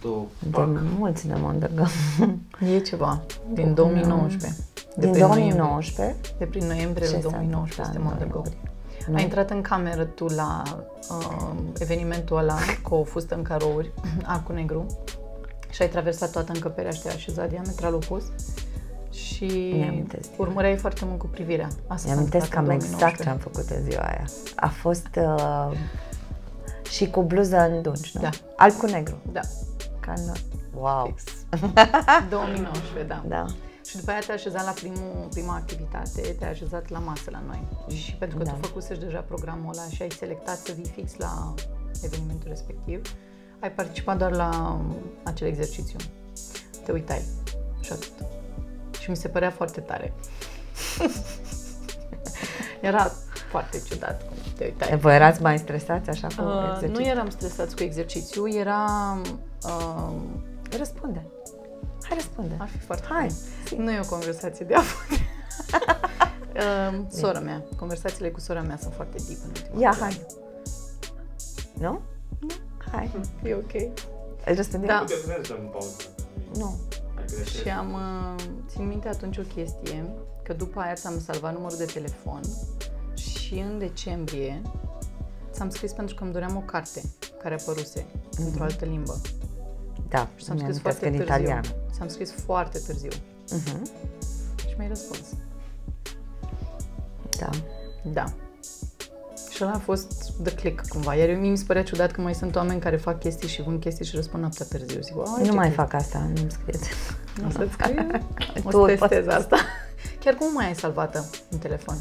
Tu, De mulți de Mondăgă. E ceva, din 2019. De Din prin 2019. De prin noiembrie Ce lui s-a 2019 este întâmplat în Mondăgău. Nu? Ai intrat în cameră tu la uh, evenimentul ăla cu o fustă în carouri, arcul negru, și ai traversat toată încăperea și te-ai așezat diametral opus și Mi-amintesc. urmăreai foarte mult cu privirea. Asta s-a Mi-amintesc întâmplat cam în exact ce 2019. am făcut în ziua aia. A fost uh, și cu bluză în dungi, nu? Da. Alb cu negru. Da, Ca în... Wow. fix. 2019, da. Da. Și după aia te-ai așezat la primul, prima activitate, te-ai așezat la masă la noi. Și pentru că Da. tu făcusești deja programul ăla și ai selectat să vii fix la evenimentul respectiv, ai participat doar la um, acel exercițiu. Te uitai și atât. Și mi se părea foarte tare. Era foarte ciudat cum te uitai. Voi erați mai stresați așa cu Uh, exercițiul? nu eram stresați cu exercițiu, era... Uh, Răspunde. Hai, răspunde. ar fi foarte Hai, fain. Nu e o conversație de avut. uh, sora mea. Conversațiile cu sora mea sunt foarte deep în ultima Ia, perioadă. hai. Nu? Hai. E ok. Îl răspunde? Da. Putem să mergem în pauză. Nu. Ai greșit. Și am, uh, țin minte atunci o chestie, că după aia ți-am salvat numărul de telefon și în decembrie ți-am scris pentru că îmi doream o carte care apăruse într-o altă limbă. Da, Și ți-am mi-am scris amintesc foarte în târziu. italiană. Ți-am scris foarte târziu Mhm. și mi-ai răspuns. Da. Da. Și ăla a fost the click cumva. Iar mie mi se părea ciudat că mai sunt oameni care fac chestii și vând chestii și răspund noaptea târziu. Zic, "Ai, Nu ce mai chestii." fac asta, nu-mi scrieți. O să-ți scriu? O Tu să poți testez să- asta. Chiar cum mai ai salvată în telefon?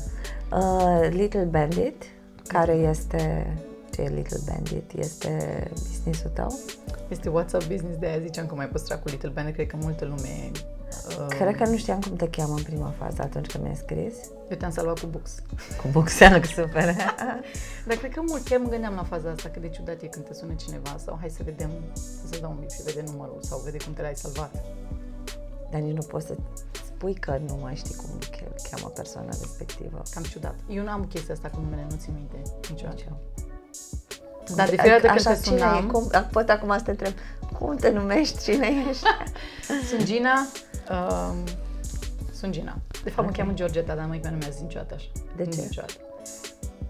Uh, Little Bandit, care este... Ce e Little Bandit? Este business-ul tău? Este WhatsApp Business, de aia ziceam că mai păstra cu Little Band, cred că multă lume... Uh, Cred că nu știam cum te cheamă în prima fază atunci când mi-ai scris. Eu te-am salvat cu Books. Cu buxeană, super. Dar cred că mult, chiar mă gândeam la faza asta, că de ciudat e când te sună cineva sau hai să vedem, să dau un bip și vede numărul sau vede cum te l-ai salvat. Dar nici nu poți să spui că nu mai știi cum îl cheamă persoana respectivă. Cam ciudat. Eu nu am chestia asta cu numele, nu țin minte niciodată. Nici eu. Dar de fiecare dată când Așa, te cine sunam, e? Cum, pot acum să te întreb, cum te numești, cine ești? sunt Gina, um, sunt Gina. De fapt mă Ok. cheamă Georgeta, dar măi mea nu mi-a zis niciodată așa. De ce? Niciodată.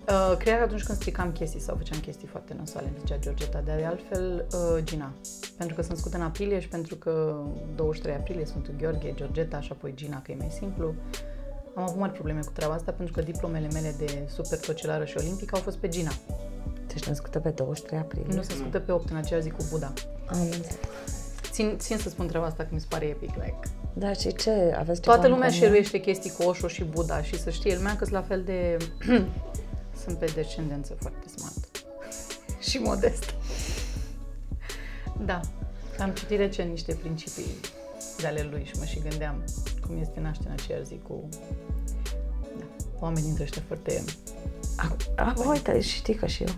Uh, cred că atunci când stricam chestii sau făceam chestii foarte nasoale, îmi zicea Georgeta, dar de altfel uh, Gina. Pentru că sunt născută în aprilie și pentru că 23 aprilie Sfântul Gheorghe, Georgeta și apoi Gina, că e mai simplu. Am avut mari probleme cu treaba asta pentru că diplomele mele de super tocilară și olimpică au fost pe Gina. Tu ești născută pe 23 aprilie. Nu sunt născută pe 8 în aceea zi cu Buddha. Am înțeles. Țin, țin să spun treaba asta că mi se pare epic, like. Da, și ce? Aveți ceva Toată în lumea comun? șeruiește chestii cu Osho și Buddha și să știe lumea că sunt la fel de... sunt pe descendență foarte smart. și modest. Da. Am citit recent niște principii de ale lui și mă și gândeam cum este naște în aceeași zi cu da, oameni dintre ăștia foarte... A, a, uite, știi că și eu.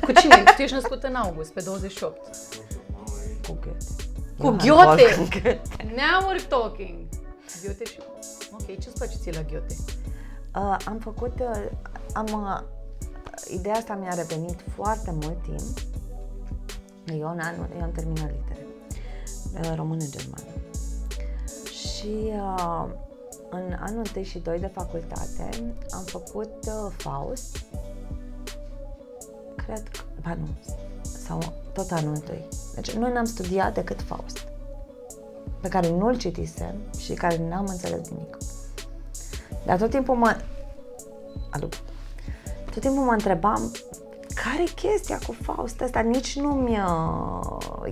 Cu cine? tu ești născut în august, pe 28. Cu Goethe. Cu Johann Goethe! Wolfgang Goethe. Now we're talking! Goethe și... Ok, ce-ți place ție la Goethe? Uh, am făcut, uh, am, uh, ideea asta mi-a revenit foarte mult timp. Eu, în anul, eu am terminat litere, uh, română-germană. Și uh, în anul 1 și 2 de facultate am făcut uh, Faust, cred că, ba nu, sau tot anul 1. Deci noi n-am studiat decât Faust, pe care nu-l citisem și care n-am înțeles nimic. Dar tot timpul mă... Aduc. Tot timpul mă întrebam care e chestia cu Faust ăsta? Nici nu mi-a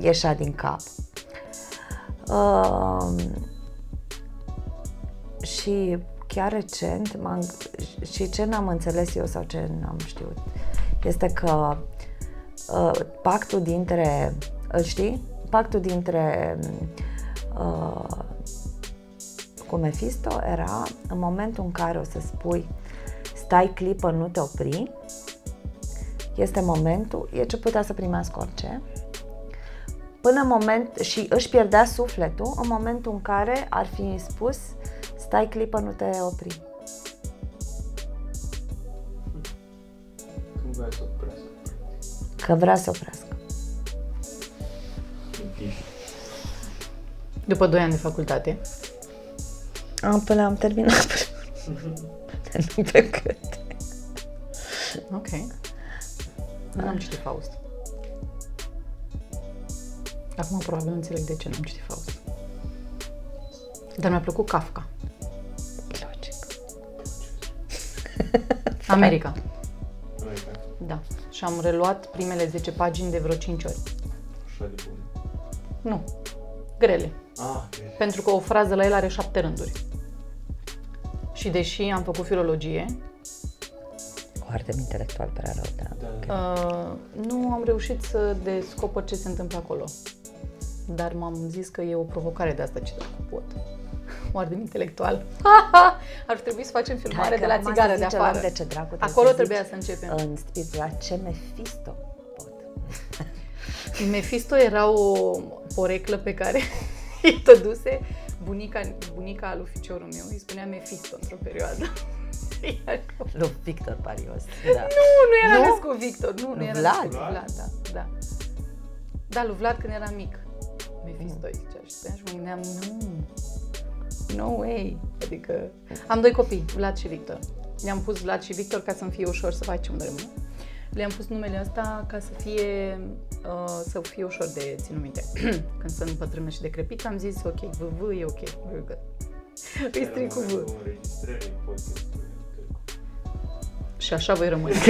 ieșea din cap. Uh, și chiar recent, m-am, și ce n-am înțeles eu sau ce n-am știut, este că uh, pactul dintre, îl știi? Pactul dintre uh, cu Mephisto era în momentul în care o să spui stai clipă, nu te opri, este momentul, e ce putea să primească orice, până în moment, și își pierdea sufletul în momentul în care ar fi spus stai clipă, nu te opri. Cum vrea să oprească. Că vrea să oprească. După 2 ani de facultate. Am, până am terminat. nu pe cât. Ok. Nu am citit Faust. Acum probabil nu înțeleg de ce nu am citit Faust. Dar mi-a plăcut Kafka. Logic. America. America. Da. Și am reluat primele 10 pagini de vreo 5 ori. Așa de bun. Nu. Grele. Ah, ok. Pentru că o frază la el are șapte rânduri. Și deși am făcut filologie, Foarte intelectual, prea rău, da. Da, da. uh, nu am reușit să descoper ce se întâmplă acolo. Dar m-am zis că e o provocare de asta ce dacă pot. Oardem intelectual. Ar trebui să facem filmare Hai de că la acum țigară să de zicem afară. De ce dracu trebuie Acolo să trebuia zici să începem. În spirit, la ce Mephisto pot. Mephisto era o poreclă pe care îi tăduse bunica, bunica lui ficiorul meu. Îi spunea Mephisto într-o perioadă. Iar Lui Victor Parios. Da. Nu, nu era Nu? născut Victor. Nu, nu Lui era Vlad? născut Vlad, da, da. Da, lui Vlad când era mic. Mephisto îi zicea și spunea și mă gândeam, nu, no way. Adică am doi copii, Vlad și Victor. Le-am pus Vlad și Victor ca să-mi fie ușor să facem de rămână. Le-am pus numele ăsta ca să fie, uh, să fie ușor de ținut minte. Când sunt bătrână și decrepită, am zis, ok, VV e ok, very good. Îi stric cu V. Înregistrări, podcasturi. Și așa voi rămâne.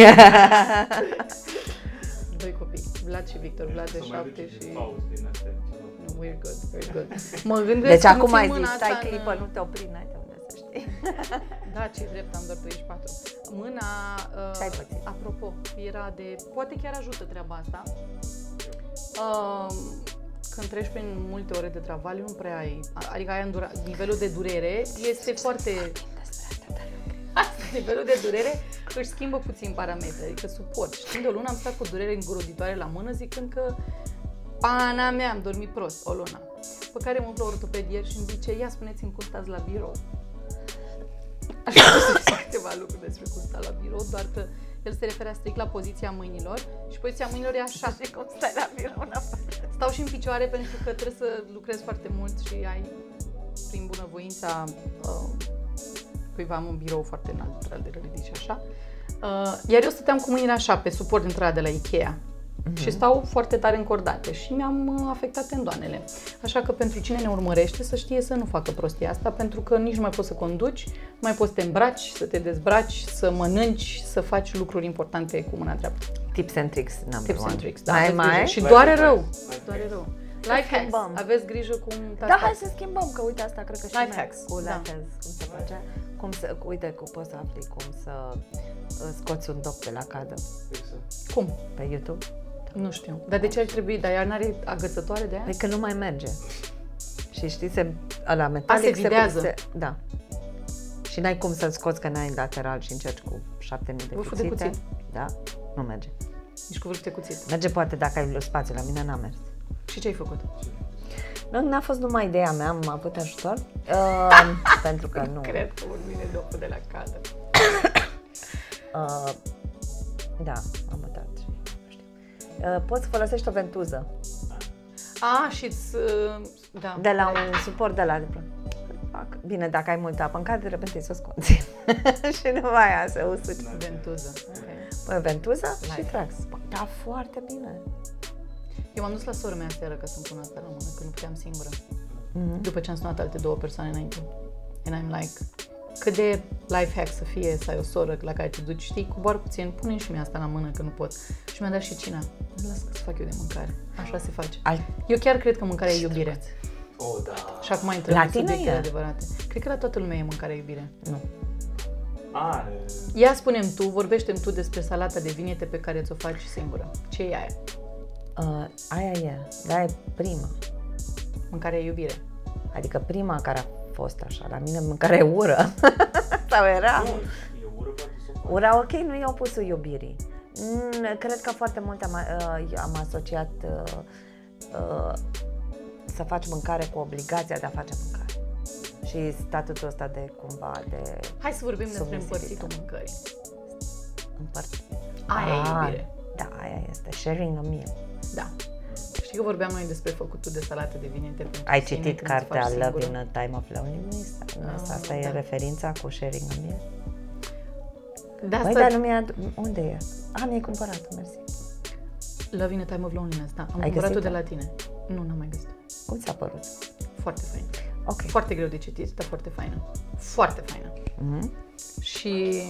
Doi copii, Vlad și Victor, Vlad de Să mai șapte aduceți și... Faust din astea. ceva. No, we're good, we're good. Mă gândesc Deci când acum ții ai mâna zis, asta stai în- clipă, nu te opri, n-ai de unde să știi. Da, ce drept, am doar 34. Mâna, Ce ai uh, pățit? apropo, era de... Poate chiar ajută treaba asta. Uh, când treci prin multe ore de travaliu, nu prea ai... Adică ai îndura, nivelul de durere este foarte... Asta, nivelul de durere își schimbă puțin parametri, adică suport. Și timp de o lună am stat cu durere îngroziitoare la mână zicând că pana mea, am dormit prost o lună. Pe care mă la ortopedier și îmi zice, ia spuneți-mi cum stați la birou. Așa să zic câteva lucruri despre cum sta la birou, doar că el se referea strict la poziția mâinilor și poziția mâinilor e așa. Și cum stai la birou în afară. Stau și în picioare pentru că trebuie să lucrezi foarte mult și ai, prin bunăvoința uh, cuiva am un birou foarte înalt, al de ridici și așa. Uh, iar eu stăteam cu mâinile așa, pe suport intrarea de la Ikea. Și stau foarte tare încordate și mi-am uh, afectat tendoanele. Așa că pentru cine ne urmărește să știe să nu facă prostia asta, pentru că nici nu mai poți să conduci, nu mai poți să te îmbraci, să te dezbraci, să mănânci, să faci lucruri importante cu mâna dreaptă. Tips and tricks, number Tips one. and tricks, da. Mai, aveți grijă. mai? Și Life doare hacks. rău. Life Doare hacks. rău. Life hacks. schimbăm. Aveți grijă cum Da, hai să schimbăm, că uite asta cred că și Life noi hacks, cu da. life hacks, cum se face. Cum să, uite, cum poți să afli cum să uh, scoți un dop de la cadă Exact. Cum? pe YouTube. Nu știu. Dar de ce ar trebui? Dar ea n-are agățătoare de aia? Păi că nu mai merge. Și știi, se, ăla metalic se videază. Se, da. Și n-ai cum să-l scoți că n-ai lateral și încerci cu 7000 de Vârful de cuțite. cuțit. Da, nu merge. Nici cu vârf de cuțit. Merge poate dacă ai spațiu, la mine n-a mers. Și ce ai făcut? Nu, n-a fost numai ideea mea, am avut ajutor. Uh, pentru că nu. Cred că urmine dopul de la cadă. Uh, da, poți să folosești o ventuză A, și uh, da. de la un suport de la de plă- Fac. Bine, dacă ai multă apă în cadă, de repente să o scoți. și după aia să usuci. Ventuză. Ok. Păi ventuză și Life. trax. Da, foarte bine. Eu m-am dus la sora mea seară ca să-mi pun asta la mână, că nu puteam singură. Mhm. După ce am sunat alte două persoane înainte. And I'm like, cât de life hack să fie să ai o soră la care te duci, știi, coboară puțin, pune și mie asta la mână că nu pot. Și mi-a dat și cina. Lasă că să fac eu de mâncare. Așa se face. Al... Eu chiar cred că mâncarea e iubire. Oh, da. Și acum intrăm La în tine subiectele e? adevărate. Cred că la toată lumea e mâncarea iubire. Nu. Are. Ia spunem tu, vorbește tu despre salata de vinete pe care ți-o faci singură. Ce e aia? Uh, aia e, da, e prima. Mâncarea e iubire. Adică prima care a fost așa, la mine mâncarea e ură. Sau era. Nu, e ură poate să o faci. Ura, ok, nu e opusul iubirii. Mm, cred că foarte mult am, uh, am asociat uh, uh, să faci mâncare cu obligația de a face mâncare. Și statutul ăsta de cumva de Hai să vorbim despre Submisivitate. împărțitul mâncării. împărțire. Aia e Ah, iubire. Da, aia este. Sharing a meal. Da. Și că vorbeam noi despre făcutul de salate de vinete pentru Ai sine citit când cartea îți faci Love singură. in a Time of Loneliness? Asta, asta e da. referința cu sharing a mie? De Băi, asta, dar nu mi-a... Unde e? A, mi-ai cumpărat-o, mersi. Love in a Time of Loneliness, da. Am Ai cumpărat-o de găsit-o? la tine. Nu, n-am mai găsit. Cum ți-a părut? Foarte fain. Ok. Foarte greu de citit, dar foarte faină. Foarte faină. Mhm. Și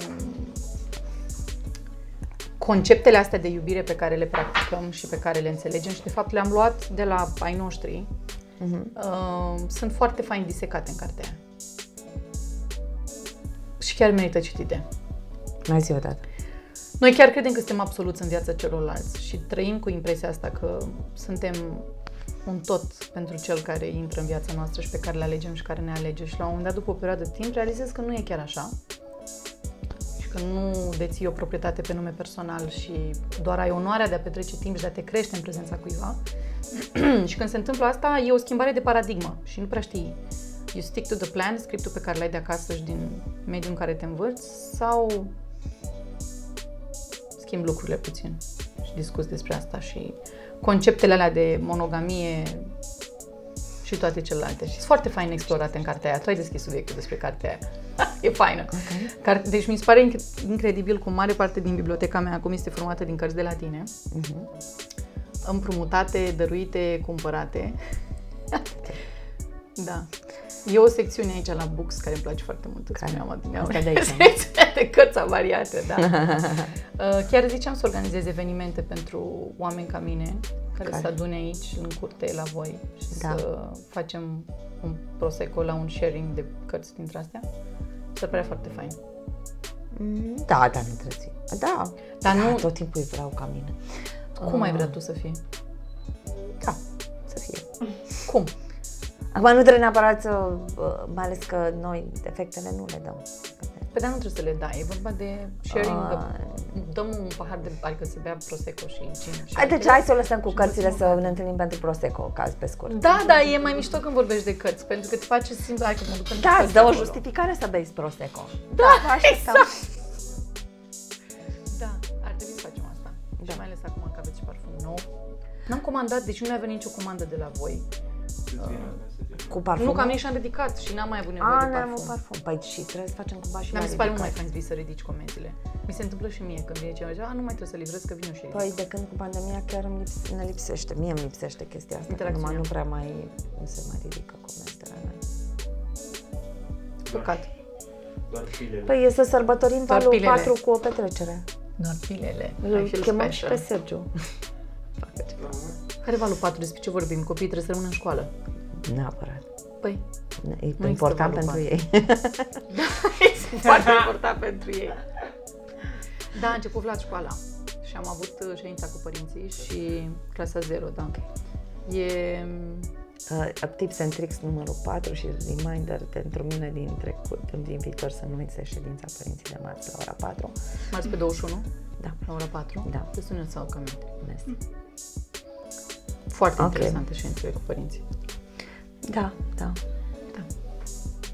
conceptele astea de iubire pe care le practicăm și pe care le înțelegem și de fapt le-am luat de la ai noștri, Mhm. uh, sunt foarte fain disecate în cartea aia. Și chiar merită citite. Mai zi o dată. Noi chiar credem că suntem absoluți în viața celorlalți și trăim cu impresia asta că suntem un tot pentru cel care intră în viața noastră și pe care le alegem și care ne alege. Și la un moment dat, după o perioadă de timp, realizez că nu e chiar așa și că nu deții o proprietate pe nume personal și doar ai onoarea de a petrece timp și de a te crește în prezența cuiva. și când se întâmplă asta, e o schimbare de paradigmă și nu prea știi. You stick to the plan, scriptul pe care l-ai de acasă și din mediul în care te învârți sau schimb lucrurile puțin și discuți despre asta și conceptele alea de monogamie și toate celelalte. Și sunt foarte fain explorate în cartea aia. Tu ai deschis subiectul despre cartea aia. e faină. Car- deci mi se pare inc- incredibil cum mare parte din biblioteca mea acum este formată din cărți de la tine, Mhm. împrumutate, dăruite, cumpărate. da. E o secțiune aici la Books care îmi place foarte mult. Îți Care? spuneam adineauri. Asta de aici, nu? Secțiunea de cărți avariate, da. Uh, Chiar ziceam să organizez evenimente pentru oameni ca mine, care Care? să adune aici, în curte, la voi și Da. să facem un prosecco la un sharing de cărți dintre astea. Se părea foarte fain. Mm, Da, da, nu trebuie. Da, Dar da, nu- tot timpul îi vreau ca mine. Cum ai Ah. vrea tu să fii? Da, să fie. Cum? Acum nu trebuie neapărat să, uh, mai ales că noi defectele nu le dăm. Pe dar nu trebuie să le dai, e vorba de sharing, Ah. că dăm un pahar de, adică să bea prosecco și gin. și Hai, deci altele. hai să o lăsăm cu Și cărțile dăm să mâncare. ne întâlnim pentru Prosecco, caz pe scurt. Da, da, e mai mișto când vorbești de cărți, pentru că îți face simplu, hai că mă duc pentru Da, cărți îți dă o acolo. justificare să bei Prosecco. Da, vă așteptăm. exact. Da, ar trebui să facem asta. Da. Și mai ales acum că aveți și parfum nou. N-am comandat, deci nu mi-a venit nicio comandă de la voi. Să-ți vină mesaje. Cu parfum? Nu, că am nici am ridicat și n-am mai avut nevoie A, de ne am parfum. un parfum. Păi și trebuie să facem cumva și Dar la mi se pare mult mai ridicat. fain să ridici comenzile. Mi se întâmplă și mie când vine cineva, zice, a, nu mai trebuie să livrez, că vin eu și ridic. Păi de când cu pandemia chiar îmi lips- ne lipsește, mie îmi lipsește chestia asta, că Interacțiunea. numai nu prea mai, nu se mai ridică comenzile la noi. Păcat. Doar pilele. Păi e să sărbătorim Doar valul pilele. 4 cu o petrecere. Doar pilele. I Îl feel chemăm și special. pe Sergiu. Da, mă. Care valul 4? Despre ce vorbim? Copiii trebuie să rămână în școală. Neapărat. Păi, E există important valul pentru patru. ei. este foarte important pentru ei. Da, a început Vlad școala și am avut uh, ședința cu părinții și clasa 0, da. E... Uh, tips and tricks numărul 4 și reminder pentru mine din trecut, din viitor să nu uiți de ședința părinții de marți la ora 4. Marți pe 21, Da, la ora 4. Da. Te sună sau că minte. mersi. Foarte Ok. interesante ședințele cu părinții. Da, da.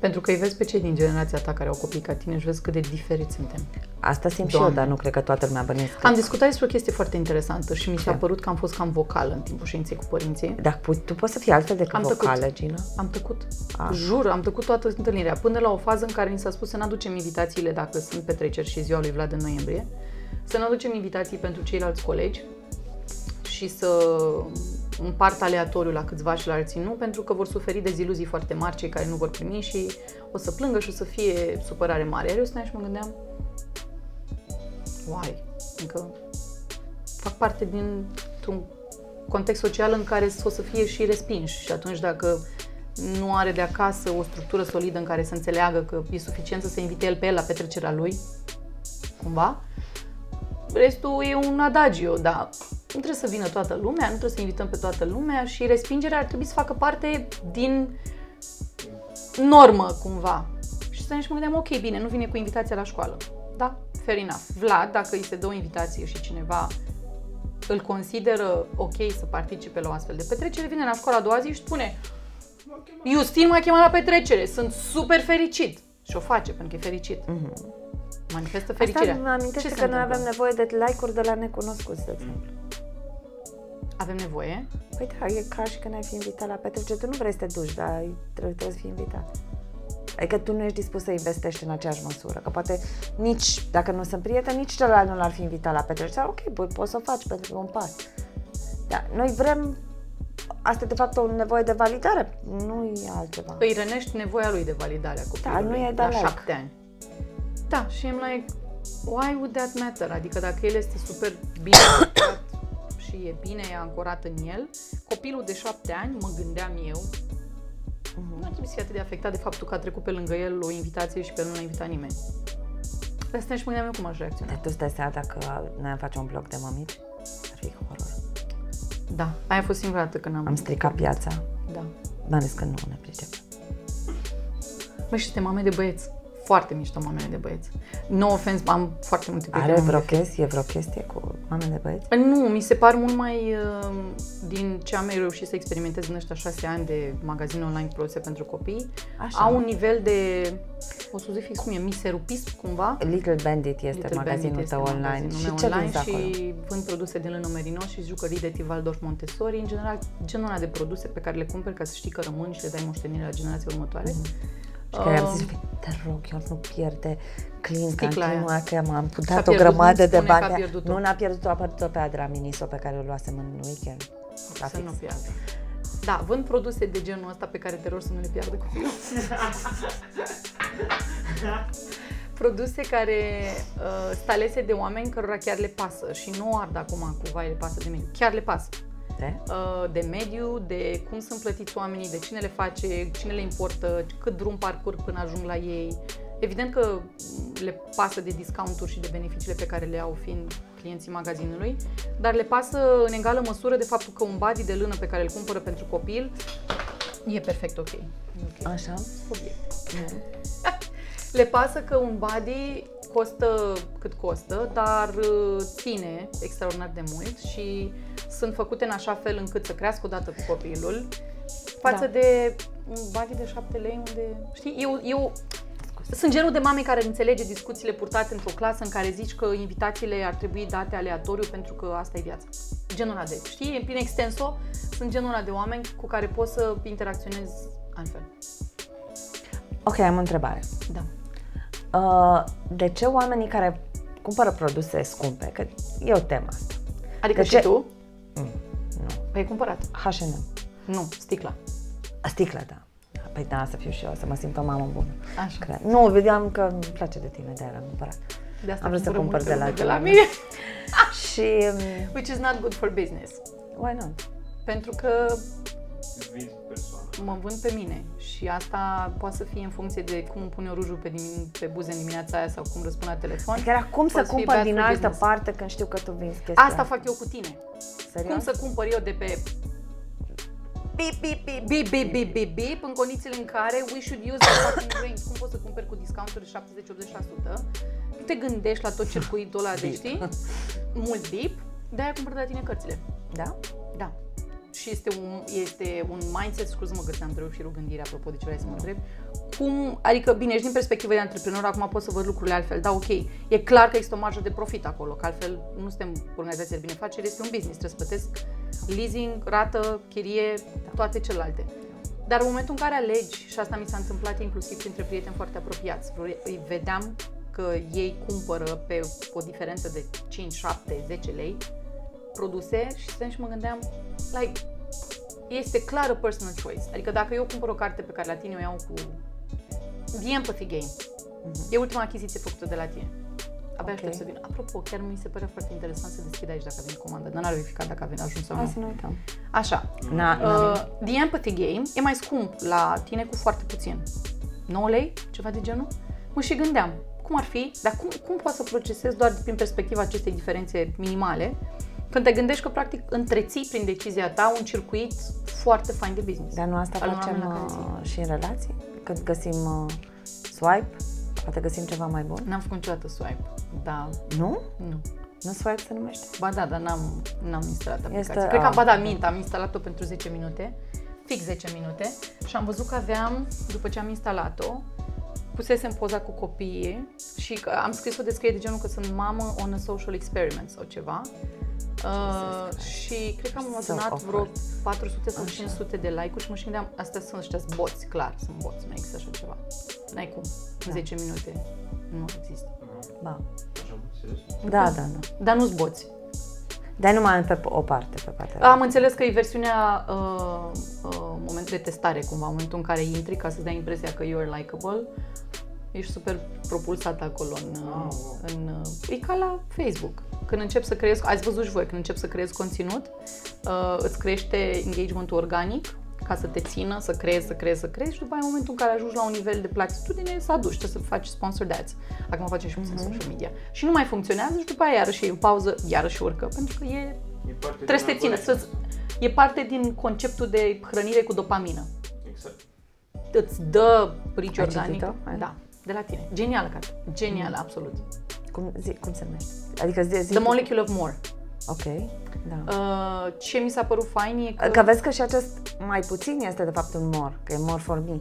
Pentru că îi vezi pe cei din generația ta care au copii ca tine și vezi cât de diferiți suntem. Asta simt și eu, Doamne. dar nu cred că toată lumea bănuiesc. că- Am discutat despre o chestie foarte interesantă și mi s-a Ce? părut că am fost cam vocală în timpul ședinței cu părinții. Dar pu- tu poți să fii altfel decât Am tăcut. vocală, Gina? Am tăcut. A. Jur, am tăcut toată întâlnirea. Până la o fază în care ni s-a spus să ne aducem invitațiile dacă sunt petreceri și ziua lui Vlad în noiembrie. Să ne aducem invitații pentru ceilalți colegi și să împart aleatoriu la câțiva și la alții nu, pentru că vor suferi deziluzii foarte mari cei care nu vor primi și o să plângă și o să fie supărare mare. Iar eu stăteam și mă gândeam, uai, încă fac parte dintr-un context social în care o să fie și respinși și atunci dacă nu are de acasă o structură solidă în care să înțeleagă că e suficient să se invite el pe el la petrecerea lui, cumva, restul e un adagio, dar nu trebuie să vină toată lumea, nu trebuie să invităm pe toată lumea și respingerea ar trebui să facă parte din normă, cumva. Și să și mă gândeam, ok, bine, nu vine cu invitația la școală. Da, fair enough. Vlad, dacă îi se dă o invitație și cineva îl consideră ok să participe la o astfel de petrecere, vine la școala a doua zi și spune Justin m-a chemat la petrecere, sunt super fericit. Și o face, pentru că e fericit. Manifestă fericirea. Asta mă amintește Ce se că noi întâmplă? avem nevoie de like-uri de la necunoscuți, de exemplu. Avem nevoie. Păi da, e ca și când ai fi invitat la petrecere. Tu nu vrei să te duci, dar ai- trebuie, trebuie să fii invitat. Adică tu nu ești dispus să investești în aceeași măsură. Că poate nici, dacă nu sunt prieteni, nici celălalt nu l-ar fi invitat la petrecere. Sau, ok, bă, poți să o faci pentru că e un pas. Da, noi vrem... Asta e de fapt o nevoie de validare, nu e altceva. Îi rănești nevoia lui de validare a copilului. nu e de la like. șapte ani. Da, și am like, why would that matter? Adică dacă el este super bine educat și e bine ancorat în el, copilul de șapte ani, mă gândeam eu, nu ar trebui să fie atât de afectat de faptul că a trecut pe lângă el o invitație și pe el nu l-a invitat nimeni. Dar stai și mă gândeam eu cum aș reacționa. Dar tu stai seama dacă noi am face un blog de mămici? Ar fi horror. Da, aia a fost singura dată când am... Am stricat piața, Da. mai ales că nu ne pricep. Bă, și suntem mame de băieți. Foarte mișto mamele de băieți. No offense, am foarte multe Are prieteni vreo mame de fete. chestie, vreo chestie cu oameni de băieți? Nu, mi se par mult mai uh, din ce am reușit să experimentez în ăștia șase ani de magazine online cu produse pentru copii. Așa. Au un nivel de, o să zic fix cum e, miserupism cumva. Little Bandit este Little magazinul Bandit tău este online. magazinul Și meu ce online vinzi acolo? și vând produse din lână merino și jucării de tip Waldorf Montessori. În general, genul ăla de produse pe care le cumperi ca să știi că rămân și le dai moștenire la generația următoare. Și care am Um, zis, te rog, eu nu pierde clean Sticla aia. cantinul că m-am Și-a putat o pierdut, grămadă nu de spune că a bani. pierdut-o. Nu n-a pierdut-o, a pierdut-o pe Adra Miniso pe care o luasem în weekend. La Să fix. nu piardă. Da, vând produse de genul ăsta pe care te rog să nu le piardă copilul. produse care uh, sunt alese de oameni cărora chiar le pasă și nu ard acum cu vai le pasă de mediu, chiar le pasă. De? Uh, de mediu, de cum sunt plătiți oamenii, de cine le face, cine le importă, cât drum parcurg până ajung la ei. Evident că mm, le pasă de discounturi și de beneficiile pe care le au fiind clienții magazinului, dar le pasă în egală măsură de faptul că un body de lână pe care îl cumpără pentru copil e perfect ok. E ok. Așa? Subiect. Le pasă că un body costă cât costă, dar uh, ține extraordinar de mult și sunt făcute în așa fel încât să crească odată cu copilul, față Da. de un body de 7 lei unde, știi, eu, eu sunt genul de mame care înțelege discuțiile purtate într-o clasă în care zici că invitațiile ar trebui date aleatoriu pentru că asta e viața. Genul ăla de, știi, prin extenso, sunt genul ăla de oameni cu care poți să interacționezi altfel. Ok, am o întrebare. Da. Uh, de ce oamenii care cumpără produse scumpe, că e o temă asta, Adică De și ce? tu? nu, Păi ai cumpărat. H&M, Nu, sticla. sticla, da. Păi da, să fiu și eu, să mă simt o mamă bună. Așa. Cred. Nu, vedeam că îmi place de tine, de aia l-am cumpărat. De asta Am vrut să cumpără cumpăr multă de la lume de la tine. mine. Și, um, Which is not good for business. why not? Pentru că Îți vinzi persoana. Mă vând pe mine și asta poate să fie în funcție de cum îmi pun eu rujul pe, dimin- pe buze în dimineața aia sau cum răspund la telefon. Chiar acum să Poate fi cumpăr bad din for altă business. parte când știu că tu vinzi chestia Asta fac eu cu tine. Serios? Cum să cumpăr eu de pe Bip, bip, bip. bip, bip, bip, bip, bip, în condițiile în care we should use the fucking brains. Cum poți să cumperi cu discounturi de 70-80%? Nu te gândești la tot circuitul ăla de, Bip. știi? Mult bip, de-aia cumpăr de la tine cărțile. Da? Da. Și este un, este un mindset, scuză-mă că ți-am întrerupt și rugândirea apropo de ce vrei să mă întreb. Cum, adică bine, ești din perspectivă de antreprenor, acum pot să văd lucrurile altfel, da, ok. E clar că există o marjă de profit acolo, că altfel nu suntem organizație de binefaceri, este un business, trebuie să plătesc leasing, rată, chirie, toate celelalte. Dar în momentul în care alegi, și asta mi s-a întâmplat inclusiv printre prieteni foarte apropiați, îi vedeam că ei cumpără pe o diferență de 5, 7, 10 lei produse și stăteam și mă gândeam, like, este clară personal choice. Adică dacă eu cumpăr o carte pe care la tine o iau cu The Empathy Game, e ultima achiziție făcută de la tine. Abia Ok. aștept să vină. Apropo, chiar mi se părea foarte interesant să deschid aici dacă a venit comanda, dar n-ar verificat dacă a venit ajuns sau Hai nu. să ne uităm. Așa, Na, na, Uh, The Empathy Game e mai scump la tine cu foarte puțin. 9 lei, ceva de genul. Mă și gândeam, cum ar fi, dar cum, cum poți să procesezi doar prin perspectiva acestei diferențe minimale, când te gândești că practic întreții prin decizia ta un circuit foarte fain de business. Dar nu asta Al unor facem oameni la care ții. uh, și în relații? Când găsim uh, swipe, poate găsim ceva mai bun? N-am făcut niciodată swipe, da, Nu? nu. Nu swipe se numește? Ba da, dar n-am, n-am instalat aplicația. Este- Cred că, a. ba da, mint, am instalat-o pentru 10 minute, fix 10 minute și am văzut că aveam, după ce am instalat-o, pusesem poza cu copiii și că am scris o descriere de genul că sunt mamă on a social experiment sau ceva Uh, și cred că am So adunat awkward. vreo 400 sau Așa. 500 de like-uri și mă și gândeam, astea sunt ăștia boți, clar, sunt boți, nu există așa ceva. N-ai cum, în Da. 10 minute nu există. Ba. Așa, serios? Da, da, da. Dar nu-s boți. Dar numai pe o parte, pe partea Am înțeles că e versiunea uh, uh, moment de testare, cumva, momentul în care intri ca să-ți dai impresia că you are likable. Ești super propulsat acolo în, uh, Ah, wow. în uh, e ca la Facebook. Când încep să creezi, ați văzut și voi, când încep să creezi conținut, uh, îți crește engagementul organic ca să te țină, să creezi, să creezi, să creezi și după aia în momentul în care ajungi la un nivel de platitudine, să aduci, trebuie să faci sponsored ads. Acum facem și puțin social media. Și nu mai funcționează și după aia iarăși e o pauză, iarăși urcă, pentru că e E parte Trebuie să te din țină. algoritm. Să e parte din conceptul de hrănire cu dopamină. Exact. Îți dă rici Ai organic. citit-o? Ai? Da, de la tine. Genială carte. Genială, absolut. Cum, zi, cum se numește? Adică zi, zi The Molecule of More. Ok, da. Uh, ce mi s-a părut fain e că... Că vezi că și acest mai puțin este de fapt un more, că e more for me.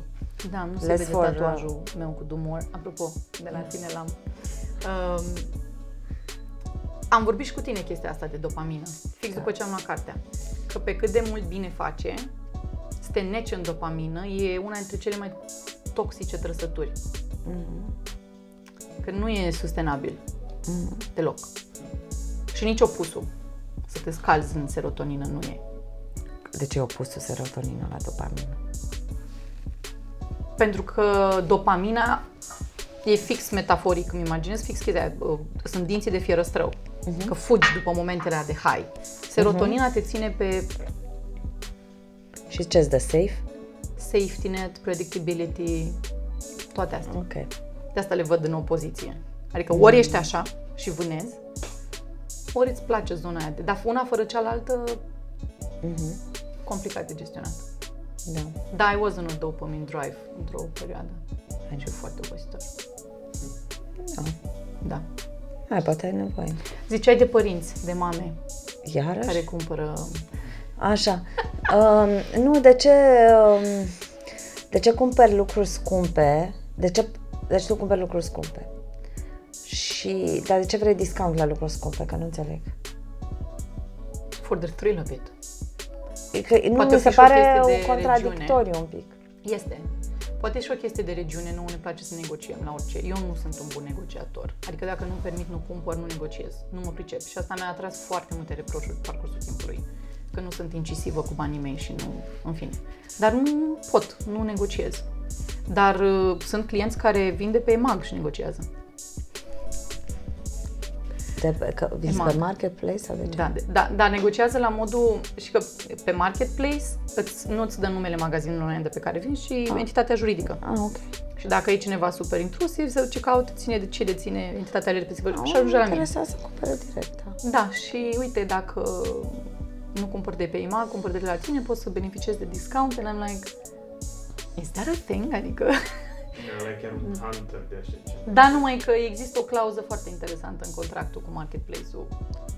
Da, nu se Less vede for, uh, tatuajul meu cu Do More. Apropo, de la tine l-am. Um, am vorbit și cu tine chestia asta de dopamină, fix după ce am luat cartea. Că pe cât de mult bine face, să te neci în dopamină, e una dintre cele mai toxice trăsături. Că nu e sustenabil deloc. Și nici opusul. Să te scalzi în serotonină nu e. De ce e opusul serotonină la dopamină? Pentru că dopamina e fix metaforic, îmi imaginez fix chestia aia, uh, sunt dinții de fierăstrău, că fugi după momentele alea de high. Serotonina te ține pe Și ce îți dă safe? safety net, predictability, toate astea. Ok. De asta le văd în opoziție. Adică ori ești așa și vânezi, ori îți place zona aia. de- Dar una fără cealaltă, complicat de gestionat. Da. Da, I was on a dopamine drive într-o perioadă. Și e foarte obositor. Da. Da. Hai, poate ai nevoie. Ziceai de părinți, de mame, Iarăși? care cumpără... Așa. Um, nu, de ce, um, de ce cumperi lucruri scumpe? De ce, deci tu cumperi lucruri scumpe? Și, dar de ce vrei discount la lucruri scumpe? Că nu înțeleg. For the thrill of it. E Că nu Poate mi fi se și o pare chestie un de contradictoriu un pic. Este. Poate e și o chestie de regiune, nu ne place să negociem la orice. Eu nu sunt un bun negociator. Adică dacă nu permit, nu cumpăr, nu negociez. Nu mă pricep. Și asta mi-a atras foarte multe reproșuri pe parcursul timpului. Că nu sunt incisivă cu banii mei și nu, în fine. Dar nu pot, nu negociez. Dar uh, sunt clienți care vin de pe EMAG și negociază. De, pe- că, vin Emag. pe marketplace sau de ce? Da, de- da, da, negociază la modul și că pe marketplace îți, nu îți dă numele magazinului online de pe care vin și entitatea juridică. Ah, ok. Și dacă e cineva super intrusiv, se duce caut, ține de ce deține entitatea respectivă și Ah, ajunge la mine. interesant să cumpere direct, da. Da, și uite, dacă nu cumpăr de pe IMAG, cumpăr de la tine, poți să beneficiezi de discount and I'm like, is that a thing? Adică, Era chiar un hunter de așa ceva. da, numai că există o clauză foarte interesantă în contractul cu marketplace-ul,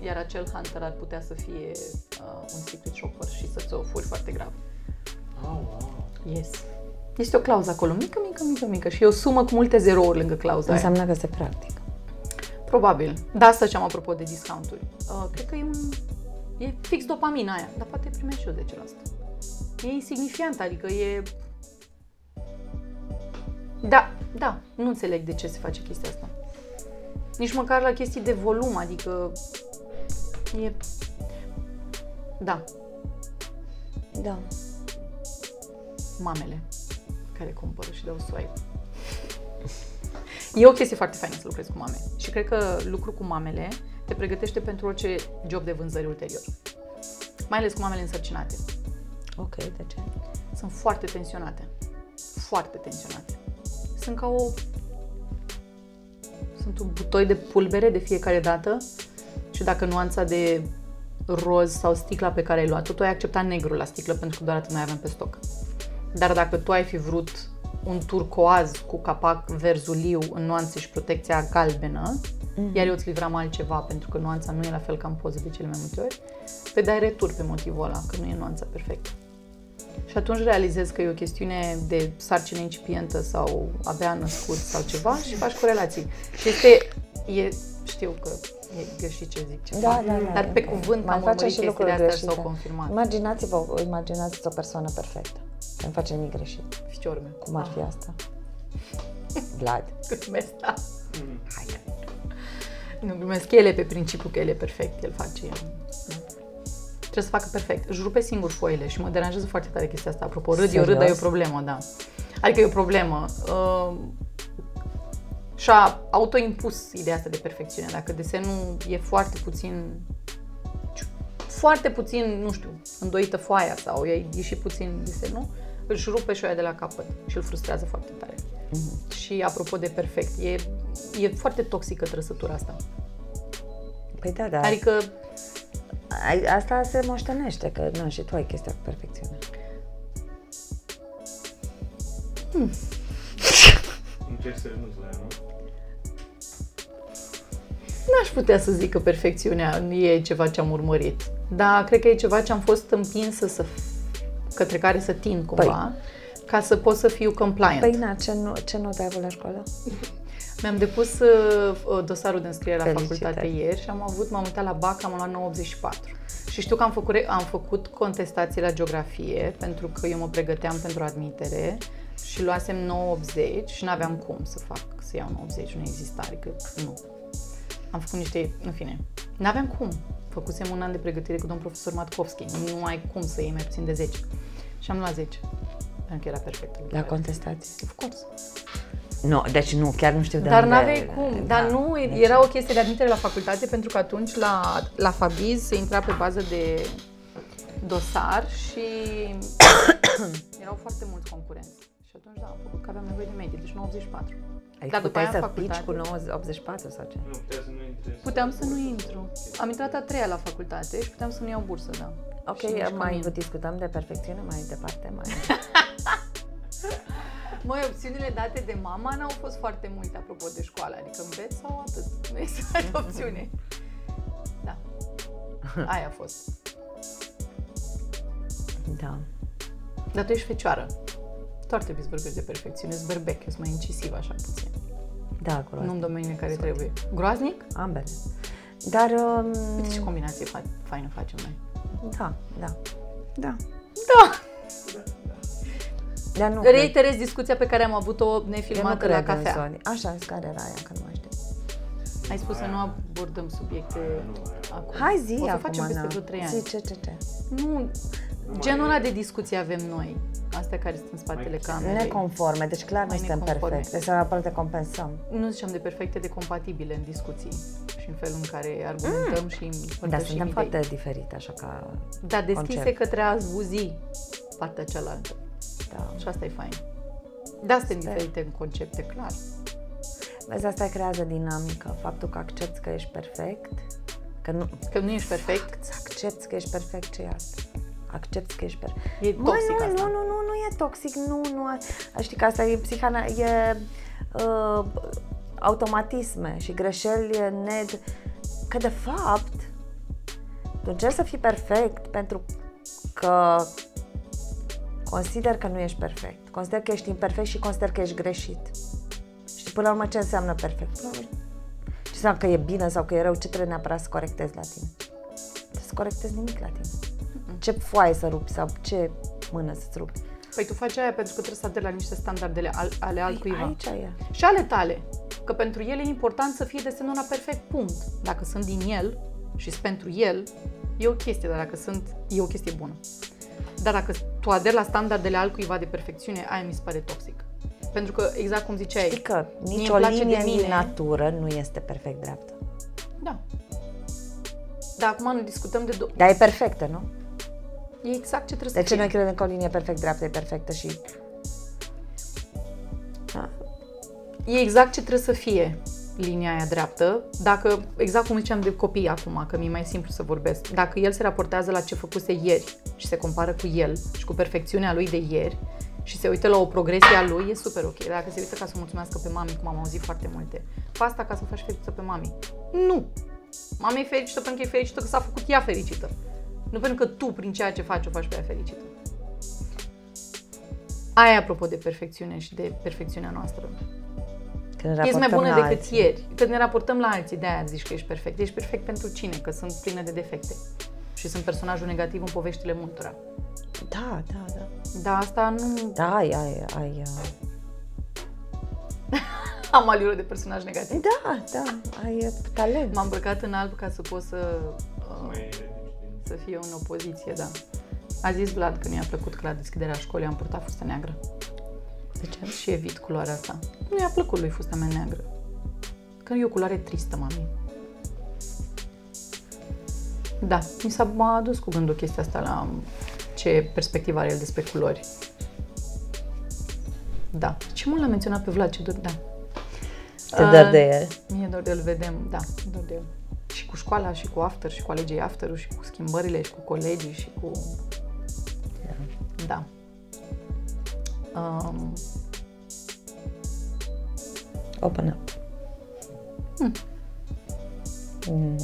iar acel hunter ar putea să fie uh, un secret shopper și să-ți o furi foarte grav. Oh, wow. Yes. Este o clauză acolo, mică, mică, mică, mică și e o sumă cu multe zerouri lângă clauza aia. Înseamnă că se practică. Probabil. Da, asta ce am apropo de discounturi. Uh, cred că e un... E fix dopamina aia, dar poate primești și eu 10%. E insignifiant, adică e... Da, da, nu înțeleg de ce se face chestia asta. Nici măcar la chestii de volum, adică... E... Da, Da. mamele care cumpără și dau swipe. E o chestie foarte faină să lucrezi cu mame. Și cred că lucru cu mamele te pregătește pentru orice job de vânzări ulterior. Mai ales cu mamele însărcinate. Ok, de ce? Sunt foarte tensionate. Foarte tensionate. Sunt ca o... Sunt un butoi de pulbere de fiecare dată și dacă nuanța de roz sau sticla pe care ai luat-o, tu ai acceptat negru la sticlă pentru că doar atât noi avem pe stoc. Dar dacă tu ai fi vrut un turcoaz cu capac verzuliu în nuanțe și protecția galbenă, mm-hmm. iar eu îți livram altceva pentru că nuanța nu e la fel ca în poze de cele mai multe ori, pe dai retur pe motivul ăla, că nu e nuanța perfectă. Și atunci realizezi că e o chestiune de sarcină incipientă sau abia născut sau ceva și faci corelații. Și este, e, și știu că e greșit ce zic ce Da, fac. da, da. Dar da, pe da. cuvânt Mai am face urmărit și lucruri chestiile astea și greșite. s-au confirmat. Imaginați-vă, imaginați o persoană perfectă. Că nu face nimic greșit. Ficiorul meu. Cum ar fi asta? Vlad. Glumesc, da. Mhm. Hai că... Nu glumesc, el e pe principiu că el e perfect, el face... Trebuie să facă perfect. Își rupe singur foile și mă deranjează foarte tare chestia asta. Apropo, râd, eu râd, dar e o Serios? problemă, da. Adică e o problemă. Uh, și-a autoimpus ideea asta de perfecțiune. Dacă desenul e foarte puțin foarte puțin, nu știu, îndoită foaia sau e ieșit puțin desenul, își rupe și aia de la capăt și îl frustrează foarte tare. Și apropo de perfect, e, e foarte toxică trăsătura asta. Păi da, da. Adică Ai- Asta se moștenește, că nu, și tu ai chestia cu perfecțiune. Încerci să renunți la ea, nu? n-aș putea să zic că perfecțiunea e ceva ce am urmărit, dar cred că e ceva ce am fost împinsă să către care să tind cumva, ca să pot să fiu compliant. Păi na, ce, nu, ce notă ai avut la școală? Mi-am depus uh, uh, dosarul de înscriere la Felicitări. facultate ieri și am avut, m-am uitat la BAC, am luat 984. Și știu că am făcut, re- am făcut contestații la geografie, pentru că eu mă pregăteam pentru admitere și luasem 980 și n-aveam cum să fac, să iau 980, nu exista, adică nu. Am făcut niște, în fine, n-aveam cum. Făcusem un an de pregătire cu domnul profesor Matkovski, nu ai cum să iei mai puțin de 10. Și am luat 10, pentru că era perfect. La contestații? Of course. Nu, deci nu, chiar nu știu de Dar unde... n-aveai cum. Da, Dar nu, deci- era o chestie de admitere la facultate pentru că atunci la, la Fabiz se intra pe bază de dosar și erau foarte mulți concurenți. Și atunci, da, am făcut că aveam nevoie de medie, deci 94. Adică Dar după puteai aia să în facultate- pici cu 9, 84 sau ce? Nu, putea să nu intrezi. Puteam să nu intru. Am intrat a treia la facultate și puteam să nu iau bursă, da. Ok, Și nici mai cămin. discutăm de perfecțiune mai departe? Mai... Măi, opțiunile date de mama n-au fost foarte multe apropo de școală, adică înveți sau atât. Nu este altă opțiune. Da. Aia a fost. da. Dar tu ești fecioară. Tu ar trebui să vorbești de perfecțiune, ești berbec, eu sunt mai incisiv așa puțin. Da, groaznic. Nu în domeniul în care trebuie. Groaznic? Ambele. Dar, um, Uite ce combinație fa- faină facem noi. da, da. Da. Da! Dar nu cred- Reiterez discuția pe care am avut-o eu nu nefilmată la cred în cafea. zone. Așa, care era aia, că nu mai știu. Ai spus să nu abordăm subiecte acum. Hai zi o să acum, facem peste Ana. vreo 3 ani. Zi, ce, ce, ce? Nu, genul ăla de discuție avem noi. Astea care sunt în spatele Mai- camerei. Neconforme, deci clar nu Mai suntem neconforme. perfecte. Deci la parte compensăm. Nu ziceam de perfecte, de compatibile în discuții și în felul în care argumentăm și Da, împărtășim suntem idei. foarte diferite, așa ca... Da, deschise concept. către a zbuzi partea cealaltă. Da. Și asta e fain. Da, suntem Sper. diferite în concepte, clar. Vezi, asta creează dinamică. Faptul că accepti că ești perfect, că nu... Că nu ești perfect, Să accepti că ești perfect, ce e asta? Accepti că ești perfect. e Măi, toxic nu, asta. nu, nu, nu, nu e toxic, nu, nu. Știi că asta e psihana, e uh, automatisme și greșeli ned. Că de fapt, tu încerci să fii perfect pentru că consider că nu ești perfect. Consider că ești imperfect și consider că ești greșit. Și până la urmă ce înseamnă perfect? Până la urmă, Ce înseamnă că e bine sau că e rău? Ce trebuie neapărat să corectezi la tine? Trebuie să corectezi nimic la tine. Ce foaie să rupi sau ce mână să-ți rupi. Păi tu faci aia pentru că trebuie să aderi la niște standardele al, ale altcuiva. Aici e. Și ale tale. Că pentru el e important să fie desenul ăla perfect, punct. Dacă sunt din el și sunt pentru el, e o chestie, dar dacă sunt, e o chestie bună. Dar dacă tu aderi la standardele altcuiva de perfecțiune, aia mi se pare toxic. Pentru că, exact cum ziceai, Știi că mie nicio îmi place de linie mine. din natură nu este perfect dreaptă. Da. Dar acum nu discutăm de... Do- Dar e perfectă, nu? e exact ce trebuie De ce să fie. noi credem că o linie perfect dreaptă e perfectă și... Da. E exact ce trebuie să fie linia aia dreaptă, dacă, exact cum ziceam de copii acum, că mi-e mai simplu să vorbesc, dacă el se raportează la ce făcuse ieri și se compară cu el și cu perfecțiunea lui de ieri și se uită la o progresie a lui, e super ok. Dacă se uită ca să mulțumească pe mami, cum am auzit foarte multe, fă asta ca să faci fericită pe mami. Nu! Mama e fericită pentru că e fericită că s-a făcut ea fericită. Nu pentru că tu, prin ceea ce faci, o faci pe ea fericită. Aia e apropo de perfecțiune și de perfecțiunea noastră. Când ne ești mai raportăm bună la decât alții. ieri. Când ne raportăm la alții, de-aia zici că ești perfect. Ești perfect pentru cine? Că sunt pline de defecte. Și sunt personajul negativ în poveștile multora. Da, da, da. Dar asta nu Da, ai, ai, ai uh, am alură de personaj negativ. Da, da, ai uh, talent. M-am îmbrăcat în alb ca să pot să, uh, Mai ridici din... să fie în opoziție, da. A zis Vlad că mi-a plăcut că la deschiderea școlii am purtat fustă neagră. De ce? Și evit culoarea asta. Nu i-a plăcut lui fusta mea neagră. Că e o culoare tristă, mami. Da, mi s-a m-a adus cu gândul chestia asta la ce perspectivă are el despre culori. Da. Ce mult l-a menționat pe Vlad, ce dor, da. Te dor de el. Mie dor de el, vedem, da, dor de el. Și cu școala, și cu after, și cu alegii after și cu schimbările, și cu colegii, și cu... Da. Um, Open up. Mm.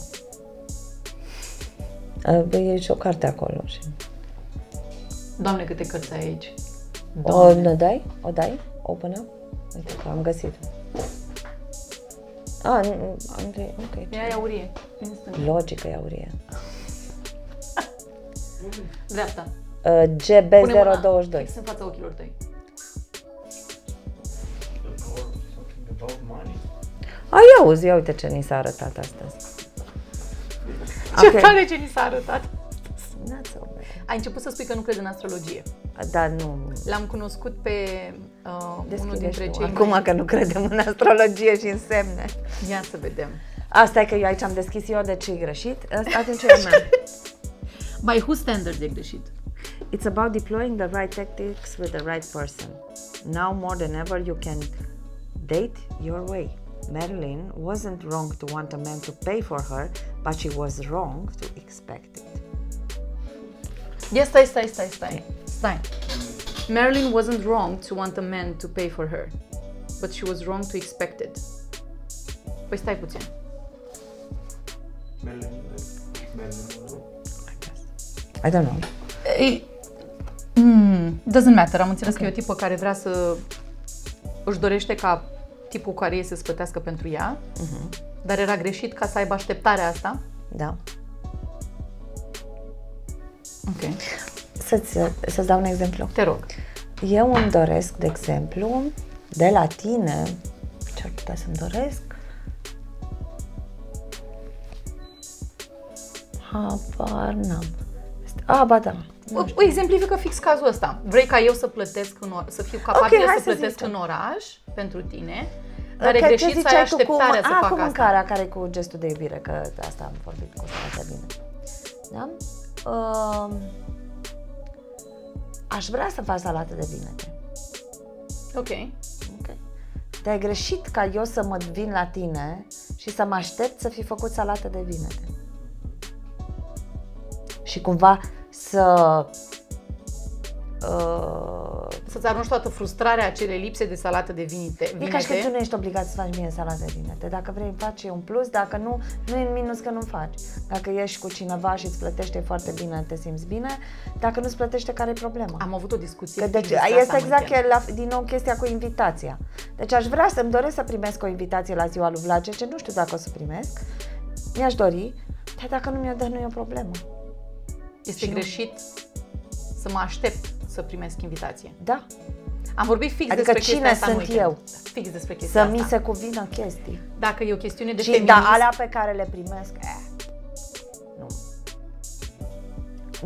Uh, E și o carte acolo. Și... Doamne, câte cărți ai aici. O ne dai? O dai? Open up? Uite că am găsit. A, nu, Andrei, ok. E aia aurie. În stânga. Logică e aurie. Dreapta. Uh, Pune mâna GB022. Fix în fața ochilor tăi. Auzi, ia uite ce ni s-a arătat astăzi. Ce Ok. tare ce ni s-a arătat. Not so bad. Ai început să spui că nu crezi în astrologie. Dar nu... L-am cunoscut pe uh, unul Deschide dintre și tu. cei Acum mai... că nu credem în astrologie și în semne. Ia să vedem. Asta e că eu aici am deschis eu, de ce e greșit? Asta atunci e al meu. By whose standards e greșit? It's about deploying the right tactics with the right person. Now more than ever, you can date your way. Marilyn wasn't wrong to want a man to pay for her, but she was wrong to expect it. Ia stai, stai, stai, stai. Stai. Marilyn wasn't wrong to want a man to pay for her, but she was wrong to expect it. Păi stai puțin. Merlin, Merlin, nu? I guess. I don't know. E, mm, doesn't matter, am înțeles că e o tipă care vrea să își dorește ca tipul care e să-ți plătească pentru ea, dar era greșit ca să aibă așteptarea asta. Da. Ok. Să-ți, să-ți dau un exemplu. Te rog. Eu îmi doresc, de exemplu, de la tine, ce ar putea să-mi doresc? Habar n-am. A, ba da. O, o exemplifică fix cazul ăsta. Vrei ca eu să plătesc în or- să fiu capabil hai să să plătesc zicem. în oraș pentru tine, dar Că e ce greșit să ai ziceai tu cu, așteptarea să a, fac cu asta. mâncarea care e cu gestul de iubire, că asta am vorbit cu foarte bine. Da? Uh, aș vrea să fac salată de vinete. Ok. Ok. Dar e greșit ca eu să mă vin la tine și să mă aștept să fi făcut salată de vinete. Și cumva să... Uh, Să-ți arunci toată frustrarea acelei lipse de salată de vinite. e ca și că tu vinete. nu ești obligat să faci mie salată de vinete. Dacă vrei, faci e un plus. Dacă nu, nu e în minus că nu faci. Dacă ești cu cineva și îți plătește foarte bine, te simți bine. Dacă nu îți plătește, care e problema? Am avut o discuție. Că fix deci, despre este asta în exact weekend. la, din nou chestia cu invitația. Deci aș vrea să-mi doresc să primesc o invitație la ziua lui Vlad, ce nu știu dacă o să primesc. Mi-aș dori, dar dacă nu mi-o dă, nu e o problemă. Este și nu- greșit să mă aștept să primesc invitație. Da, Am vorbit fix Adică despre cine chestia asta în sunt weekend. eu? Fix despre chestia să asta. mi se cuvină chestii. Dacă e o chestiune de și feminism, da, alea pe care le primesc, eh, nu.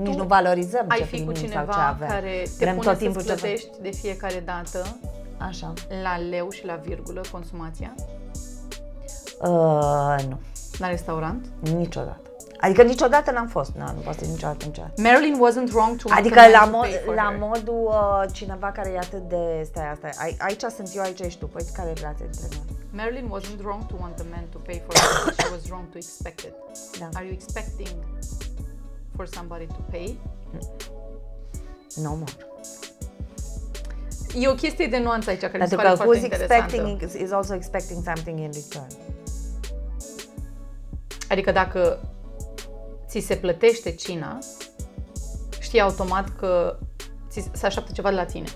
Nici nu valorizăm ai ce fi cu primim sau ce cineva avem. care te Vrem pune tot să timpul ceva. plătești de fiecare dată Așa. la leu și la virgulă consumația Uh, nu, la restaurant. niciodată. Adică niciodată n-am fost, nu, nu pot să zic niciodată, niciodată. Marilyn wasn't wrong to want Adică a man la, to mod, pay for la her. modul uh, cineva care e atât de... Stai, asta, ai, aici sunt eu, aici ești tu. Păi care e relația dintre noi? Marilyn wasn't wrong to want a man to pay for her, but she was wrong to expect it. Da. Are you expecting for somebody to pay? No more. E o chestie de nuanță aici care mi se Pentru pare că foarte who's interesantă. expecting is, is also expecting something in return. Adică dacă ți se plătește cina, știi automat că ți se așteaptă ceva de la tine.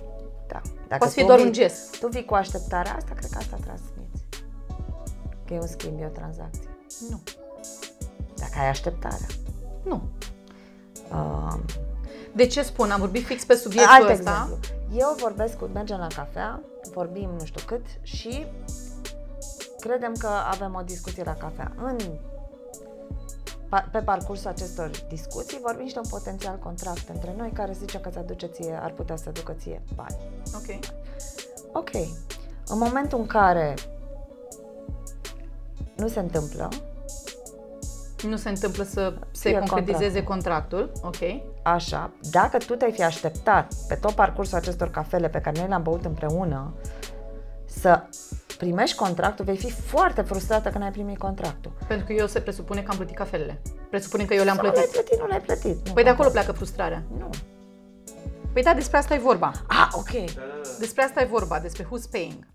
Da. Dacă Poate fi tu doar vii- un gest. Tu vii cu așteptarea asta, cred că asta transmiți. Că e un schimb, e o tranzacție. Nu. Dacă ai așteptarea. Nu. Uh, De ce spun? Am vorbit fix pe subiectul alt ăsta. exemplu. Eu vorbesc cu, mergem la cafea, vorbim nu știu cât și credem că avem o discuție la cafea. În, pa- pe parcursul acestor discuții vorbim și de un potențial contract între noi care zice că îți aduce ție, ar putea să aducă ție bani. Ok. Ok. În momentul în care nu se întâmplă, Nu se întâmplă să se Fie concretizeze contractul. Ok. Așa, dacă tu te-ai fi așteptat pe tot parcursul acestor cafele pe care noi le-am băut împreună să primești contractul, vei fi foarte frustrată când ai primit contractul. Pentru că eu se presupune că am plătit cafelele. Presupune că eu le-am Sau nu l-ai plătit. plătit, nu l-ai plătit. Nu Păi de acolo contează. pleacă frustrarea. Nu. Păi da, despre asta e vorba. Ah, ok. Da, da, da. Despre asta e vorba, despre who's paying.